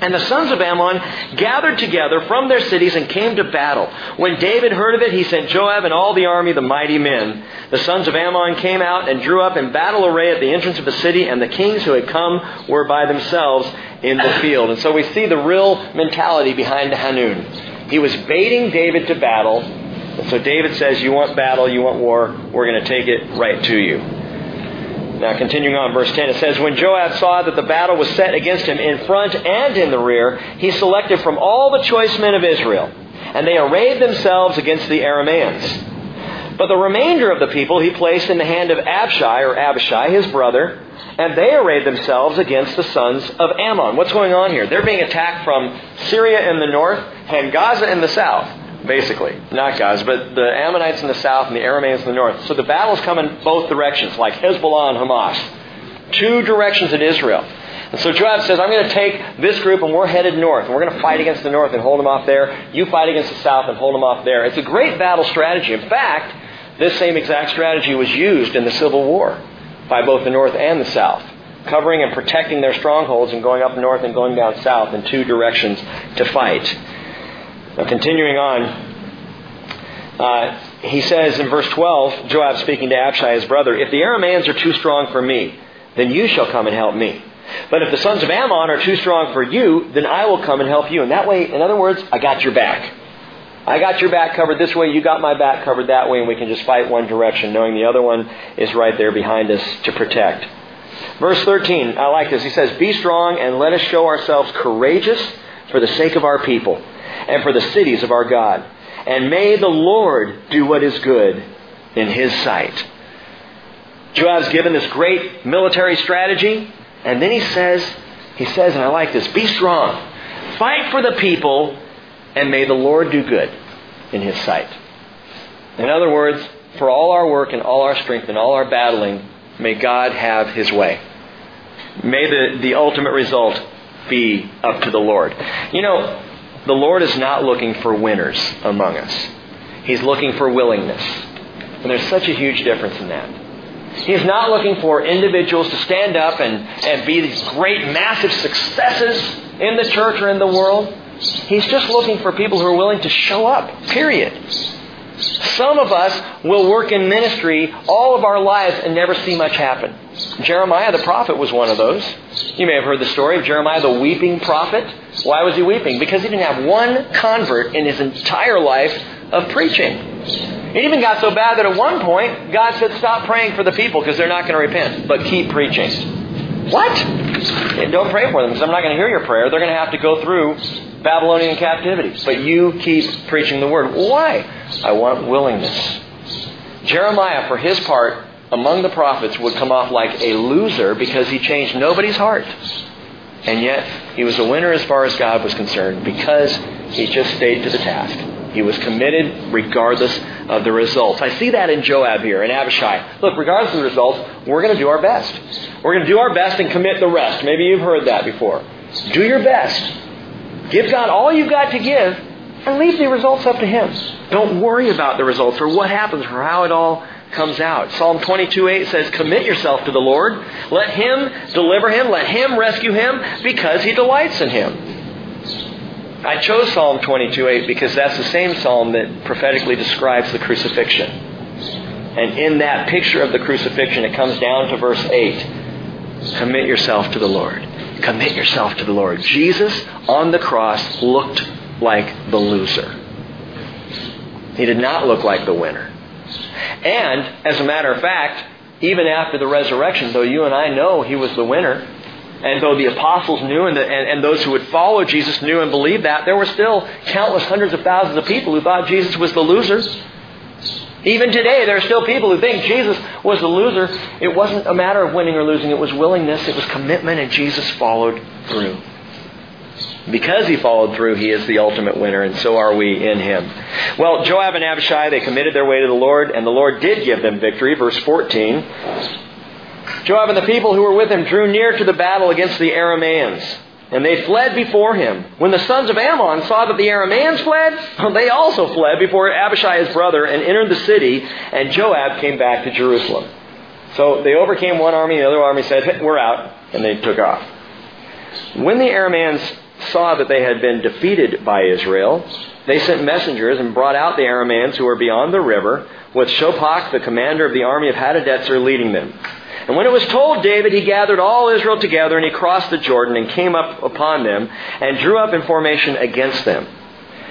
And the sons of Ammon gathered together from their cities and came to battle. When David heard of it, he sent Joab and all the army, the mighty men. The sons of Ammon came out and drew up in battle array at the entrance of the city, and the kings who had come were by themselves in the field. And so we see the real mentality behind Hanun. He was baiting David to battle, so David says, You want battle, you want war, we're going to take it right to you. Now, continuing on, verse 10, it says, When Joab saw that the battle was set against him in front and in the rear, he selected from all the choice men of Israel, and they arrayed themselves against the Arameans. But the remainder of the people he placed in the hand of Abishai, or Abishai, his brother, and they arrayed themselves against the sons of Ammon. What's going on here? They're being attacked from Syria in the north and Gaza in the south basically. Not Gaza, but the Ammonites in the south and the Arameans in the north. So the battles come in both directions, like Hezbollah and Hamas. Two directions in Israel. And so Joab says, I'm going to take this group and we're headed north. And we're going to fight against the north and hold them off there. You fight against the south and hold them off there. It's a great battle strategy. In fact, this same exact strategy was used in the Civil War by both the north and the south, covering and protecting their strongholds and going up north and going down south in two directions to fight. Now, continuing on, uh, he says in verse 12, Joab speaking to Abishai, his brother, If the Arameans are too strong for me, then you shall come and help me. But if the sons of Ammon are too strong for you, then I will come and help you. And that way, in other words, I got your back. I got your back covered this way, you got my back covered that way, and we can just fight one direction, knowing the other one is right there behind us to protect. Verse 13, I like this. He says, Be strong and let us show ourselves courageous for the sake of our people and for the cities of our God. And may the Lord do what is good in his sight. Joab's given this great military strategy, and then he says, he says, and I like this, be strong. Fight for the people, and may the Lord do good in his sight. In other words, for all our work and all our strength and all our battling, may God have his way. May the, the ultimate result be up to the Lord. You know, the Lord is not looking for winners among us. He's looking for willingness. And there's such a huge difference in that. He's not looking for individuals to stand up and, and be these great, massive successes in the church or in the world. He's just looking for people who are willing to show up, period. Some of us will work in ministry all of our lives and never see much happen. Jeremiah the prophet was one of those. You may have heard the story of Jeremiah the weeping prophet. Why was he weeping? Because he didn't have one convert in his entire life of preaching. It even got so bad that at one point, God said, Stop praying for the people because they're not going to repent, but keep preaching. What? Don't pray for them because I'm not going to hear your prayer. They're going to have to go through Babylonian captivity. But you keep preaching the word. Why? I want willingness. Jeremiah, for his part, among the prophets, would come off like a loser because he changed nobody's heart. And yet, he was a winner as far as God was concerned because he just stayed to the task. He was committed regardless of the results. I see that in Joab here, in Abishai. Look, regardless of the results, we're going to do our best. We're going to do our best and commit the rest. Maybe you've heard that before. Do your best. Give God all you've got to give and leave the results up to Him. Don't worry about the results or what happens or how it all comes out. Psalm 22:8 says, "Commit yourself to the Lord. Let him deliver him, let him rescue him because he delights in him." I chose Psalm 22:8 because that's the same psalm that prophetically describes the crucifixion. And in that picture of the crucifixion, it comes down to verse 8. Commit yourself to the Lord. Commit yourself to the Lord. Jesus on the cross looked like the loser. He did not look like the winner. And, as a matter of fact, even after the resurrection, though you and I know he was the winner, and though the apostles knew and, the, and, and, those who would follow Jesus knew and believed that, there were still countless hundreds of thousands of people who thought Jesus was the loser. Even today, there are still people who think Jesus was the loser. It wasn't a matter of winning or losing, it was willingness, it was commitment, and Jesus followed through. Because he followed through, he is the ultimate winner, and so are we in him. Well, Joab and Abishai, they committed their way to the Lord, and the Lord did give them victory. Verse 14. Joab and the people who were with him drew near to the battle against the Aramaeans, and they fled before him. When the sons of Ammon saw that the Aramaeans fled, they also fled before Abishai his brother and entered the city, and Joab came back to Jerusalem. So they overcame one army, the other army said, We're out, and they took off. When the Aramaeans saw that they had been defeated by Israel, they sent messengers and brought out the Aramaeans who were beyond the river, with Shophach, the commander of the army of Hadadezer, leading them. And when it was told David, he gathered all Israel together and he crossed the Jordan and came up upon them and drew up in formation against them.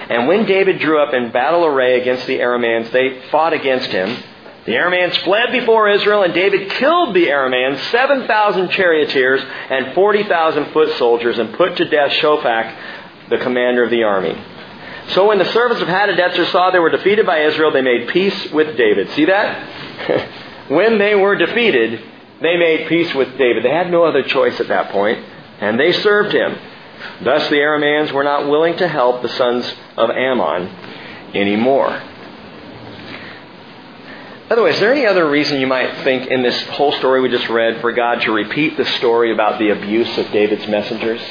And when David drew up in battle array against the Aramaeans, they fought against him. The Aramaeans fled before Israel, and David killed the Aramaeans, 7,000 charioteers and 40,000 foot soldiers, and put to death Shophach, the commander of the army. So when the servants of Hadadezer saw they were defeated by Israel, they made peace with David. See that? when they were defeated, they made peace with David. They had no other choice at that point, and they served him. Thus the Aramaeans were not willing to help the sons of Ammon anymore. By the way, is there any other reason you might think in this whole story we just read for God to repeat the story about the abuse of David's messengers?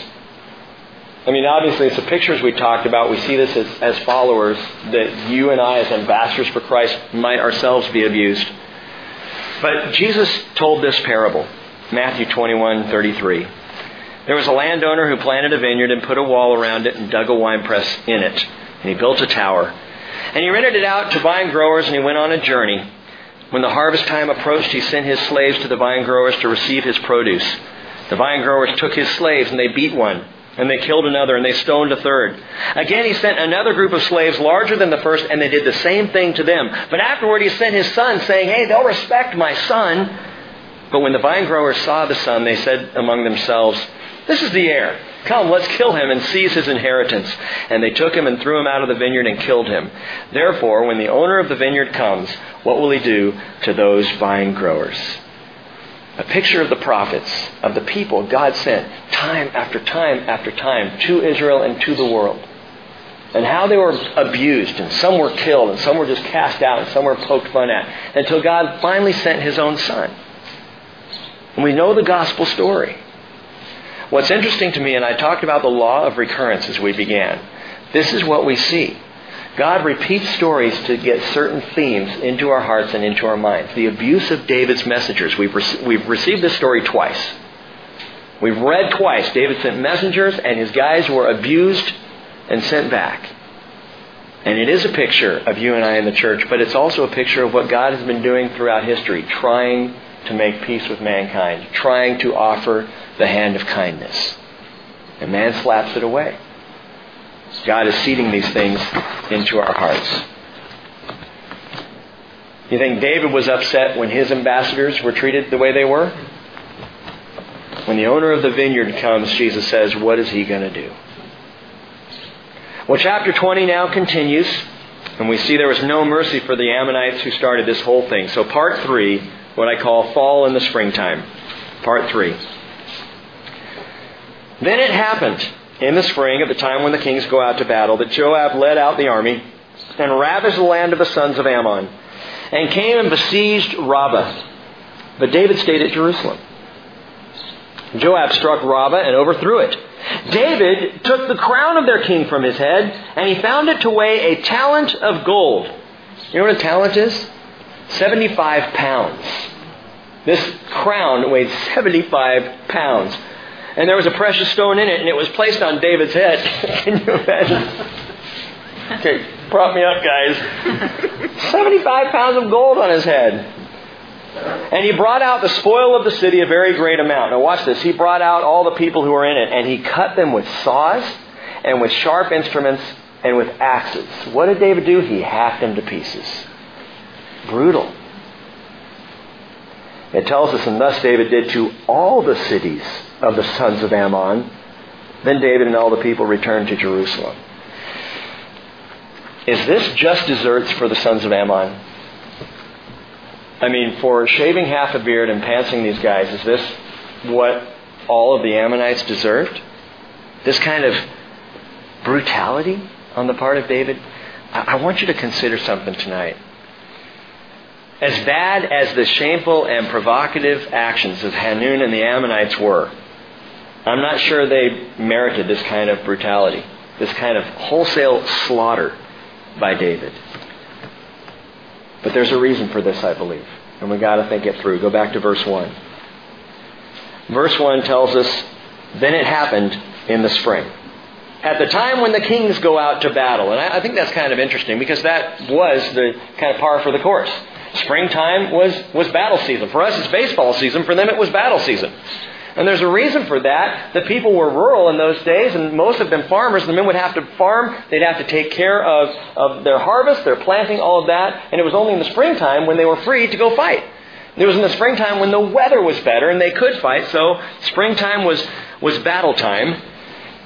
I mean, obviously, it's the pictures we talked about. We see this as, as followers, that you and I, as ambassadors for Christ, might ourselves be abused. But Jesus told this parable, Matthew 21, 33. There was a landowner who planted a vineyard and put a wall around it and dug a winepress in it. And he built a tower. And he rented it out to vine growers and he went on a journey. When the harvest time approached, he sent his slaves to the vine growers to receive his produce. The vine growers took his slaves and they beat one, and they killed another, and they stoned a third. Again, he sent another group of slaves larger than the first, and they did the same thing to them. But afterward, he sent his son, saying, Hey, they'll respect my son. But when the vine growers saw the son, they said among themselves, This is the heir. Come, let's kill him and seize his inheritance. And they took him and threw him out of the vineyard and killed him. Therefore, when the owner of the vineyard comes, what will he do to those vine growers? A picture of the prophets, of the people God sent time after time after time to Israel and to the world. And how they were abused, and some were killed, and some were just cast out, and some were poked fun at, until God finally sent his own son. And we know the gospel story. What's interesting to me, and I talked about the law of recurrence as we began, this is what we see. God repeats stories to get certain themes into our hearts and into our minds. The abuse of David's messengers. We've, re- we've received this story twice. We've read twice. David sent messengers, and his guys were abused and sent back. And it is a picture of you and I in the church, but it's also a picture of what God has been doing throughout history, trying to make peace with mankind, trying to offer the hand of kindness. And man slaps it away. God is seeding these things into our hearts. You think David was upset when his ambassadors were treated the way they were? When the owner of the vineyard comes, Jesus says, What is he going to do? Well, chapter 20 now continues, and we see there was no mercy for the Ammonites who started this whole thing. So, part 3, what I call fall in the springtime. Part 3. Then it happened in the spring, at the time when the kings go out to battle, that Joab led out the army and ravaged the land of the sons of Ammon, and came and besieged Rabbah. But David stayed at Jerusalem. Joab struck Rabbah and overthrew it. David took the crown of their king from his head, and he found it to weigh a talent of gold. You know what a talent is? 75 pounds. This crown weighed 75 pounds. And there was a precious stone in it, and it was placed on David's head. Can you imagine? Okay, prop me up, guys. 75 pounds of gold on his head. And he brought out the spoil of the city, a very great amount. Now, watch this. He brought out all the people who were in it, and he cut them with saws and with sharp instruments and with axes. What did David do? He hacked them to pieces. Brutal. It tells us, and thus David did to all the cities of the sons of Ammon. Then David and all the people returned to Jerusalem. Is this just deserts for the sons of Ammon? I mean, for shaving half a beard and pantsing these guys, is this what all of the Ammonites deserved? This kind of brutality on the part of David? I want you to consider something tonight. As bad as the shameful and provocative actions of Hanun and the Ammonites were, I'm not sure they merited this kind of brutality, this kind of wholesale slaughter by David. But there's a reason for this, I believe. And we've got to think it through. Go back to verse 1. Verse 1 tells us, Then it happened in the spring. At the time when the kings go out to battle. And I, think that's kind of interesting because that was the kind of par for the course. Springtime was, was battle season. For us, it's baseball season. For them, it was battle season. And there's a reason for that. The people were rural in those days, and most of them farmers. The men would have to farm. They'd have to take care of, of their harvest, their planting, all of that. And it was only in the springtime when they were free to go fight. It was in the springtime when the weather was better and they could fight. So springtime was, was battle time.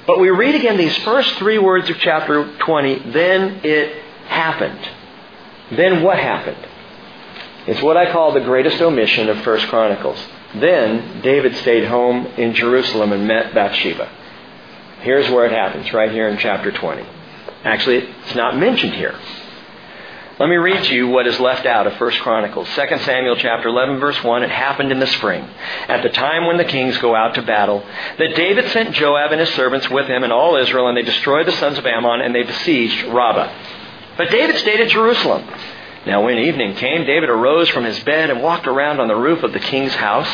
But we read again these first three words of chapter 20. Then it happened. Then what happened? It's what I call the greatest omission of First Chronicles. Then David stayed home in Jerusalem and met Bathsheba. Here's where it happens, right here in chapter 20. Actually, it's not mentioned here. Let me read you what is left out of 1 Chronicles. 2 Samuel chapter 11 verse 1, it happened in the spring, at the time when the kings go out to battle, that David sent Joab and his servants with him and all Israel, and they destroyed the sons of Ammon, and they besieged Rabbah. But David stayed at Jerusalem. Now when evening came, David arose from his bed and walked around on the roof of the king's house.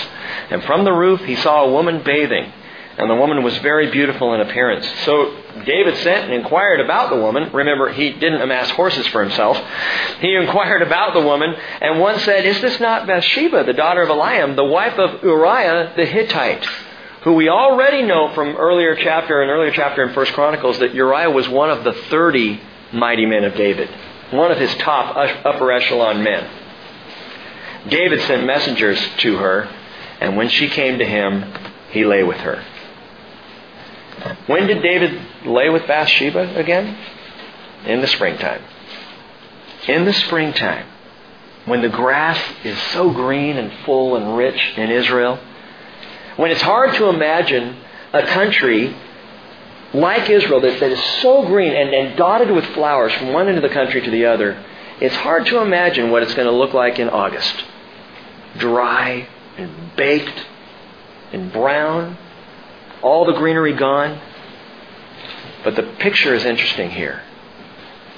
And from the roof he saw a woman bathing. And the woman was very beautiful in appearance. So David sent and inquired about the woman. Remember, he didn't amass horses for himself. He inquired about the woman, and one said, Is this not Bathsheba, the daughter of Eliam, the wife of Uriah the Hittite? Who we already know from earlier chapter, an earlier chapter in First Chronicles, that Uriah was one of the thirty mighty men of David one of his top upper echelon men. David sent messengers to her, and when she came to him, he lay with her. When did David lay with Bathsheba again? In the springtime. In the springtime, when the grass is so green and full and rich in Israel, when it's hard to imagine a country like Israel, that, that is so green and, and dotted with flowers from one end of the country to the other, it's hard to imagine what it's going to look like in August. Dry and baked and brown, all the greenery gone. But the picture is interesting here.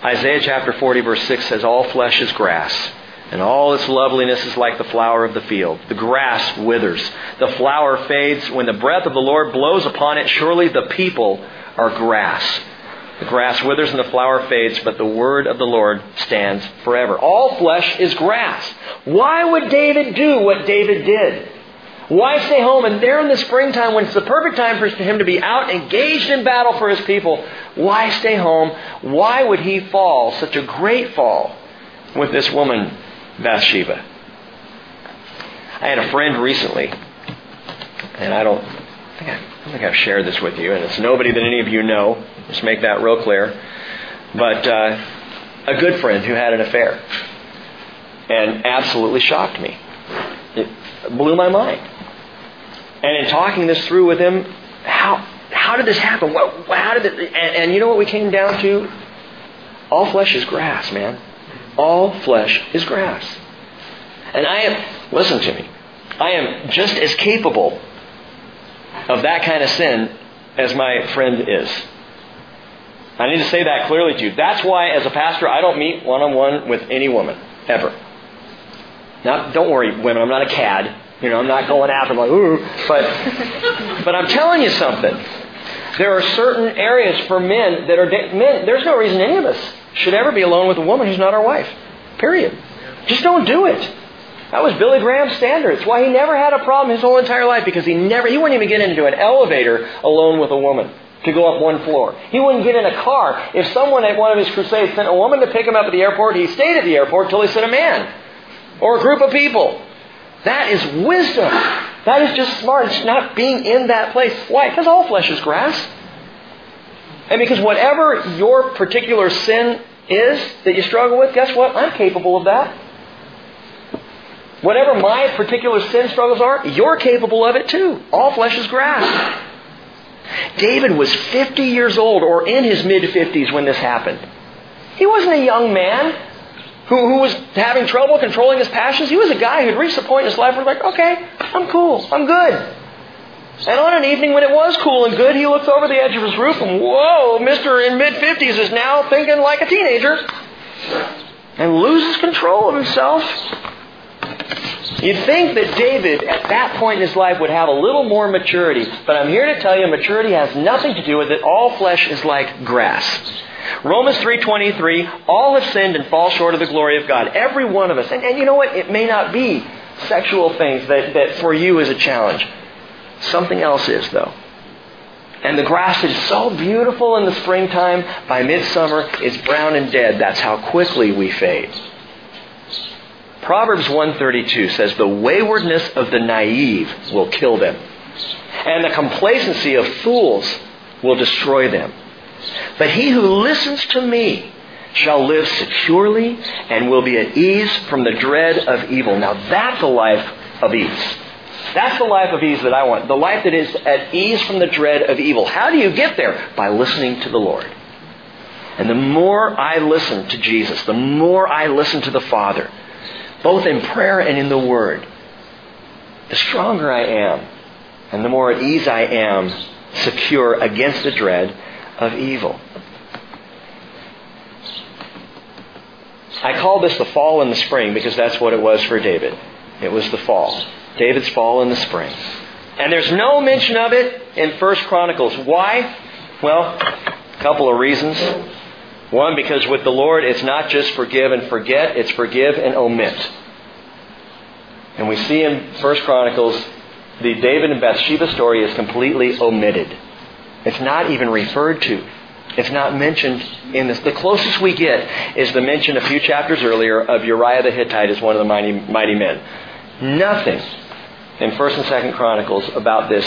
Isaiah chapter 40, verse 6 says, All flesh is grass, and all its loveliness is like the flower of the field. The grass withers, the flower fades. When the breath of the Lord blows upon it, surely the people are grass. The grass withers and the flower fades, but the word of the Lord stands forever. All flesh is grass. Why would David do what David did? Why stay home? And there in the springtime, when it's the perfect time for him to be out engaged in battle for his people, why stay home? Why would he fall such a great fall with this woman, Bathsheba? I had a friend recently, and I don't think I I think I've shared this with you, and it's nobody that any of you know. Just make that real clear. But uh, a good friend who had an affair and absolutely shocked me. It blew my mind. And in talking this through with him, how how did this happen? What, how did it? And, and you know what we came down to? All flesh is grass, man. All flesh is grass. And I am. Listen to me. I am just as capable of that kind of sin as my friend is. I need to say that clearly to you. That's why, as a pastor, I don't meet one on one with any woman, ever. Now, don't worry, women, I'm not a cad. You know, I'm not going after them like, ooh. But, but I'm telling you something. There are certain areas for men that are, men, there's no reason any of us should ever be alone with a woman who's not our wife. Period. Just don't do it. That was Billy Graham's standard. It's why he never had a problem his whole entire life because he never, he wouldn't even get into an elevator alone with a woman to go up one floor. He wouldn't get in a car. If someone at one of his crusades sent a woman to pick him up at the airport, he stayed at the airport until he sent a man or a group of people. That is wisdom. That is just smart. It's not being in that place. Why? Because all flesh is grass. And because whatever your particular sin is that you struggle with, guess what? I'm capable of that. Whatever my particular sin struggles are, you're capable of it too. All flesh is grass. David was 50 years old or in his mid 50s when this happened. He wasn't a young man who, who was having trouble controlling his passions. He was a guy who'd reached a point in his life where like, okay, I'm cool, I'm good. And on an evening when it was cool and good, he looks over the edge of his roof and whoa, Mr. in mid 50s is now thinking like a teenager and loses control of himself. You'd think that David, at that point in his life, would have a little more maturity. But I'm here to tell you, maturity has nothing to do with it. All flesh is like grass. Romans 3.23, all have sinned and fall short of the glory of God. Every one of us. And, and you know what? It may not be sexual things that, that for you is a challenge. Something else is, though. And the grass is so beautiful in the springtime. By midsummer, it's brown and dead. That's how quickly we fade. Proverbs 132 says, The waywardness of the naive will kill them, and the complacency of fools will destroy them. But he who listens to me shall live securely and will be at ease from the dread of evil. Now that's a life of ease. That's the life of ease that I want. The life that is at ease from the dread of evil. How do you get there? By listening to the Lord. And the more I listen to Jesus, the more I listen to the Father, both in prayer and in the Word, the stronger I am, and the more at ease I am, secure against the dread of evil. I call this the fall and the spring because that's what it was for David. It was the fall. David's fall in the spring. And there's no mention of it in First Chronicles. Why? Well, a couple of reasons. One, because with the Lord, it's not just forgive and forget, it's forgive and omit. And we see in First Chronicles, the David and Bathsheba story is completely omitted. It's not even referred to. It's not mentioned in this. The closest we get is the mention a few chapters earlier of Uriah the Hittite as one of the mighty, mighty men. Nothing in 1st and 2nd Chronicles about this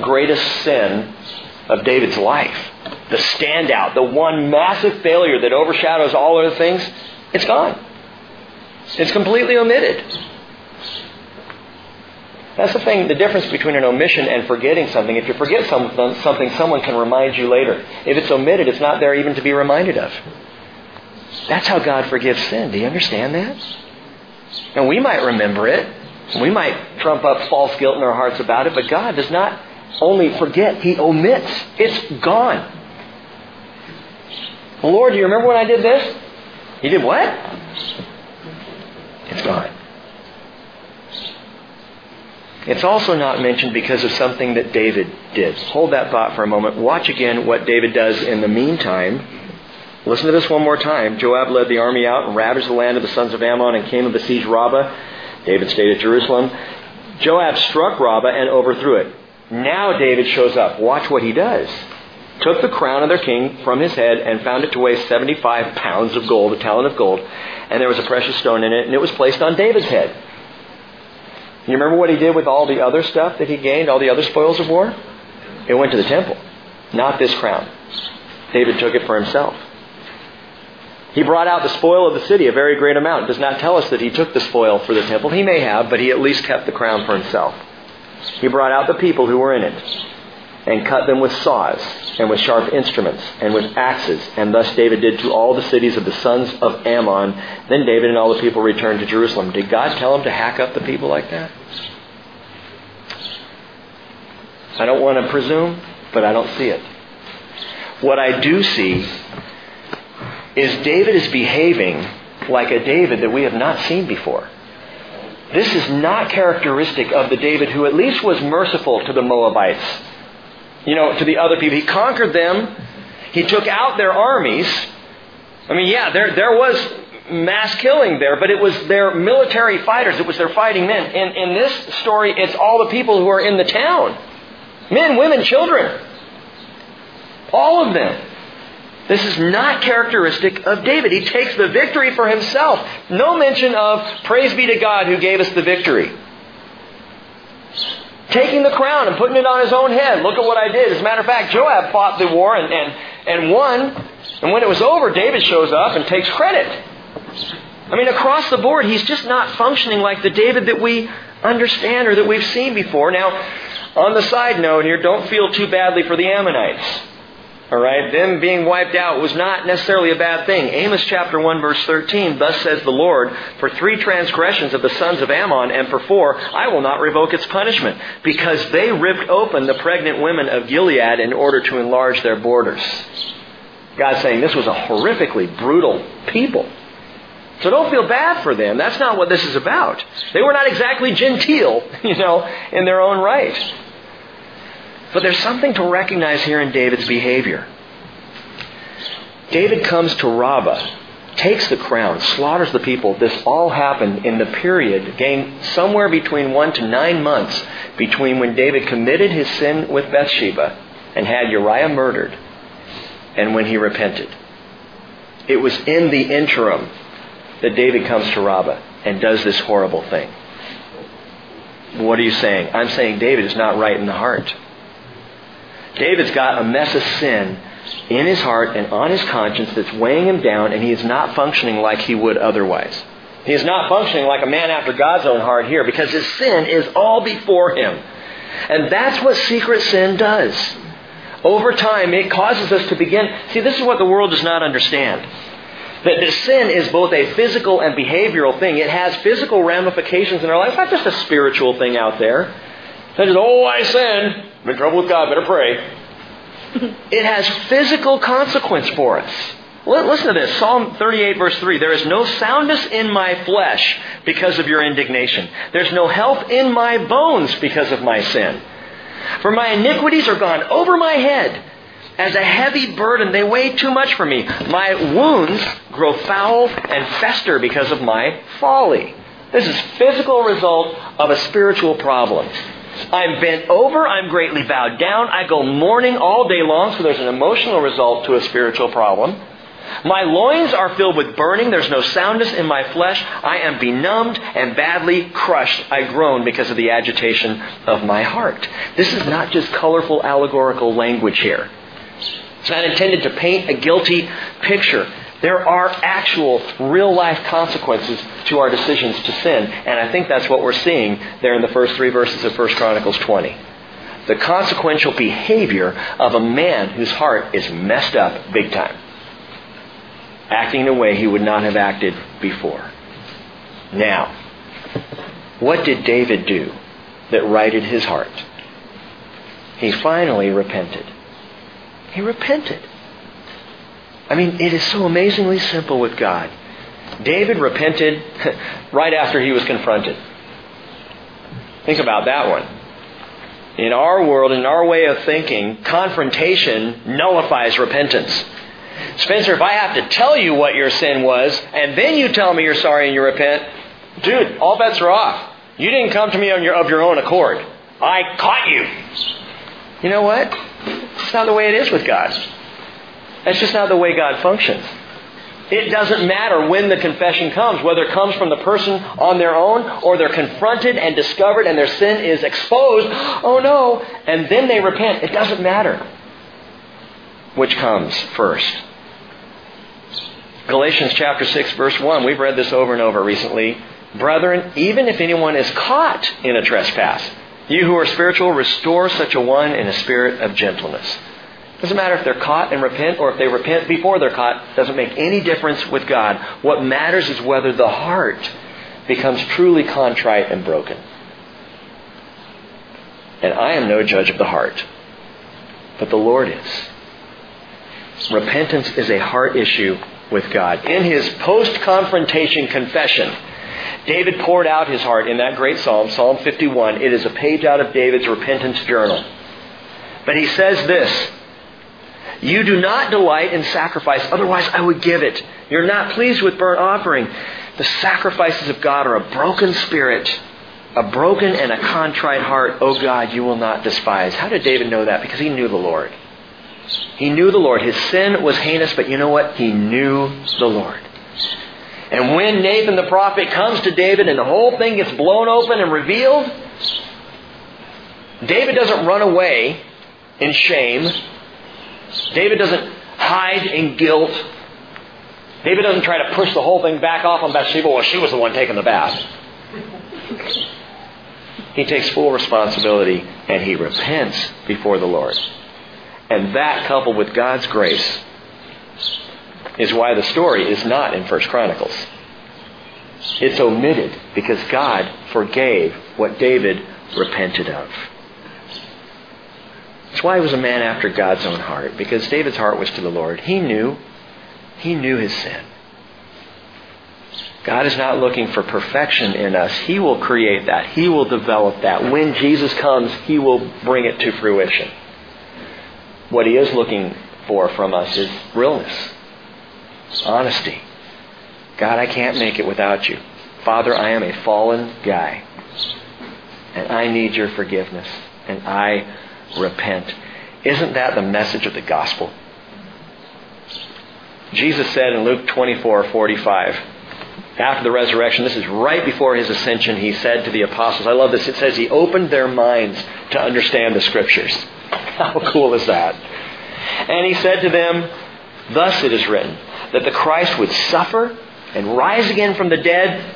greatest sin of David's life. The standout, the one massive failure that overshadows all other things, it's gone. It's completely omitted. That's the thing, the difference between an omission and forgetting something. If you forget something, someone can remind you later. If it's omitted, it's not there even to be reminded of. That's how God forgives sin. Do you understand that? And we might remember it. We might trump up false guilt in our hearts about it, but God does not only forget, He omits. It's gone. Lord, do you remember when I did this? He did what? It's gone. It's also not mentioned because of something that David did. Hold that thought for a moment. Watch again what David does in the meantime. Listen to this one more time. Joab led the army out and ravaged the land of the sons of Ammon and came and besieged Rabbah. David stayed at Jerusalem. Joab struck Rabbah and overthrew it. Now David shows up. Watch what he does. Took the crown of their king from his head and found it to weigh 75 pounds of gold, a talent of gold, and there was a precious stone in it, and it was placed on David's head. You remember what he did with all the other stuff that he gained, all the other spoils of war? It went to the temple, not this crown. David took it for himself. He brought out the spoil of the city, a very great amount. It does not tell us that he took the spoil for the temple. He may have, but he at least kept the crown for himself. He brought out the people who were in it and cut them with saws and with sharp instruments and with axes. And thus David did to all the cities of the sons of Ammon. Then David and all the people returned to Jerusalem. Did God tell him to hack up the people like that? I don't want to presume, but I don't see it. What I do see is David is behaving like a David that we have not seen before. This is not characteristic of the David who at least was merciful to the Moabites. You know, to the other people. He conquered them. He took out their armies. I mean, yeah, there, there was mass killing there, but it was their military fighters. It was their fighting men. In, in this story, it's all the people who are in the town. Men, women, children. All of them. This is not characteristic of David. He takes the victory for himself. No mention of praise be to God who gave us the victory. Taking the crown and putting it on his own head. Look at what I did. As a matter of fact, Joab fought the war and, and, and won. And when it was over, David shows up and takes credit. I mean, across the board, he's just not functioning like the David that we understand or that we've seen before. Now, on the side note here, don't feel too badly for the Ammonites. All right, them being wiped out was not necessarily a bad thing. Amos chapter 1 verse 13, thus says the Lord, for three transgressions of the sons of Ammon and for four, I will not revoke its punishment, because they ripped open the pregnant women of Gilead in order to enlarge their borders. God's saying this was a horrifically brutal people. So don't feel bad for them. That's not what this is about. They were not exactly genteel, you know, in their own right. But there's something to recognize here in David's behavior. David comes to Rabbah, takes the crown, slaughters the people. This all happened in the period, again, somewhere between one to nine months between when David committed his sin with Bathsheba and had Uriah murdered and when he repented. It was in the interim that David comes to Rabbah and does this horrible thing. What are you saying? I'm saying David is not right in the heart. David's got a mess of sin in his heart and on his conscience that's weighing him down, and he is not functioning like he would otherwise. He is not functioning like a man after God's own heart here because his sin is all before him. And that's what secret sin does. Over time, it causes us to begin. See, this is what the world does not understand. That sin is both a physical and behavioral thing. It has physical ramifications in our life. It's not just a spiritual thing out there. It's oh, I sinned. I'm in trouble with God. Better pray. it has physical consequence for us. Listen to this. Psalm 38 verse 3. There is no soundness in my flesh because of your indignation. There's no health in my bones because of my sin. For my iniquities are gone over my head. As a heavy burden, they weigh too much for me. My wounds grow foul and fester because of my folly. This is physical result of a spiritual problem. I'm bent over, I'm greatly bowed down, I go mourning all day long, so there's an emotional result to a spiritual problem. My loins are filled with burning. There's no soundness in my flesh. I am benumbed and badly crushed. I groan because of the agitation of my heart. This is not just colorful allegorical language here. It's not intended to paint a guilty picture. There are actual, real life consequences to our decisions to sin. And I think that's what we're seeing there in the first three verses of 1 Chronicles 20. The consequential behavior of a man whose heart is messed up big time. Acting in a way he would not have acted before. Now, what did David do that righted his heart? He finally repented. He repented. I mean, it is so amazingly simple with God. David repented right after he was confronted. Think about that one. In our world, in our way of thinking, confrontation nullifies repentance. Spencer, if I have to tell you what your sin was, and then you tell me you're sorry and you repent, dude, all bets are off. You didn't come to me your, of your own accord. I caught you. You know what? It's not the way it is with God. That's just not the way God functions. It doesn't matter when the confession comes, whether it comes from the person on their own or they're confronted and discovered and their sin is exposed. Oh no. And then they repent. It doesn't matter which comes first. Galatians chapter 6 verse 1. We've read this over and over recently. Brethren, even if anyone is caught in a trespass, you who are spiritual, restore such a one in a spirit of gentleness. Doesn't matter if they're caught and repent or if they repent before they're caught. Doesn't make any difference with God. What matters is whether the heart becomes truly contrite and broken. And I am no judge of the heart, but the Lord is. Repentance is a heart issue with God. In his post confrontation confession, David poured out his heart in that great psalm, Psalm 51. It is a page out of David's repentance journal. But he says this You do not delight in sacrifice, otherwise I would give it. You're not pleased with burnt offering. The sacrifices of God are a broken spirit, a broken and a contrite heart. Oh God, you will not despise. How did David know that? Because he knew the Lord. He knew the Lord. His sin was heinous, but you know what? He knew the Lord. And when Nathan the prophet comes to David and the whole thing gets blown open and revealed, David doesn't run away in shame. David doesn't hide in guilt. David doesn't try to push the whole thing back off on Bathsheba. Well, she was the one taking the bath. He takes full responsibility and he repents before the Lord. And that coupled with God's grace is why the story is not in First Chronicles. It's omitted because God forgave what David repented of. That's why he was a man after God's own heart, because David's heart was to the Lord. He knew, he knew his sin. God is not looking for perfection in us. He will create that. He will develop that. When Jesus comes, He will bring it to fruition. What He is looking for from us is realness, honesty. God, I can't make it without you. Father, I am a fallen guy. And I need your forgiveness. And I repent. Isn't that the message of the gospel? Jesus said in Luke 24 45, after the resurrection, this is right before his ascension, he said to the apostles, I love this, it says he opened their minds to understand the scriptures. How cool is that? And he said to them, Thus it is written, that the Christ would suffer and rise again from the dead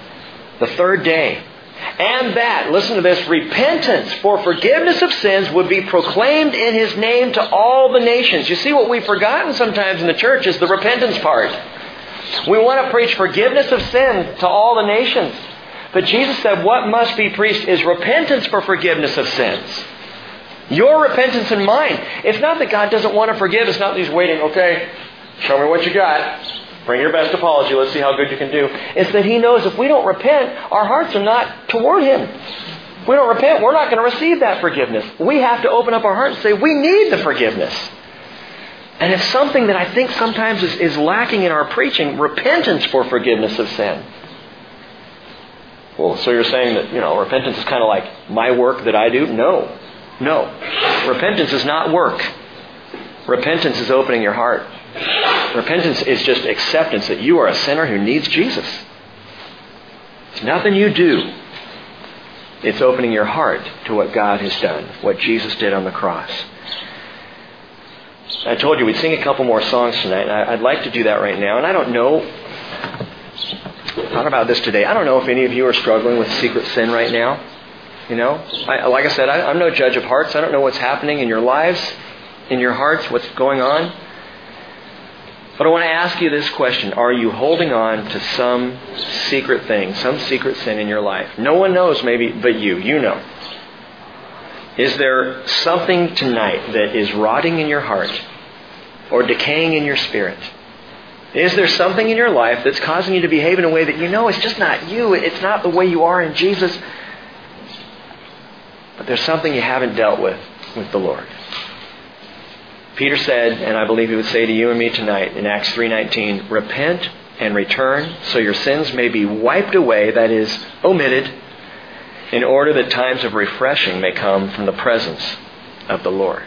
the third day. And that, listen to this, repentance for forgiveness of sins would be proclaimed in his name to all the nations. You see, what we've forgotten sometimes in the church is the repentance part. We want to preach forgiveness of sin to all the nations. But Jesus said what must be preached is repentance for forgiveness of sins. Your repentance and mine. It's not that God doesn't want to forgive. It's not that He's waiting, okay, show me what you got. Bring your best apology. Let's see how good you can do. It's that He knows if we don't repent, our hearts are not toward Him. If we don't repent, we're not going to receive that forgiveness. We have to open up our hearts and say, we need the forgiveness. And it's something that I think sometimes is, is lacking in our preaching repentance for forgiveness of sin. Well, so you're saying that, you know, repentance is kind of like my work that I do? No. No. Repentance is not work. Repentance is opening your heart. Repentance is just acceptance that you are a sinner who needs Jesus. It's nothing you do. It's opening your heart to what God has done, what Jesus did on the cross. I told you we'd sing a couple more songs tonight. I'd like to do that right now. And I don't know, thought about this today. I don't know if any of you are struggling with secret sin right now. You know, I, like I said, I, I'm no judge of hearts. I don't know what's happening in your lives, in your hearts, what's going on. But I want to ask you this question. Are you holding on to some secret thing, some secret sin in your life? No one knows maybe but you. You know. Is there something tonight that is rotting in your heart or decaying in your spirit? Is there something in your life that's causing you to behave in a way that you know it's just not you? It's not the way you are in Jesus. But there's something you haven't dealt with with the Lord. Peter said, and I believe he would say to you and me tonight in Acts 3:19, repent and return so your sins may be wiped away, that is omitted, in order that times of refreshing may come from the presence of the Lord.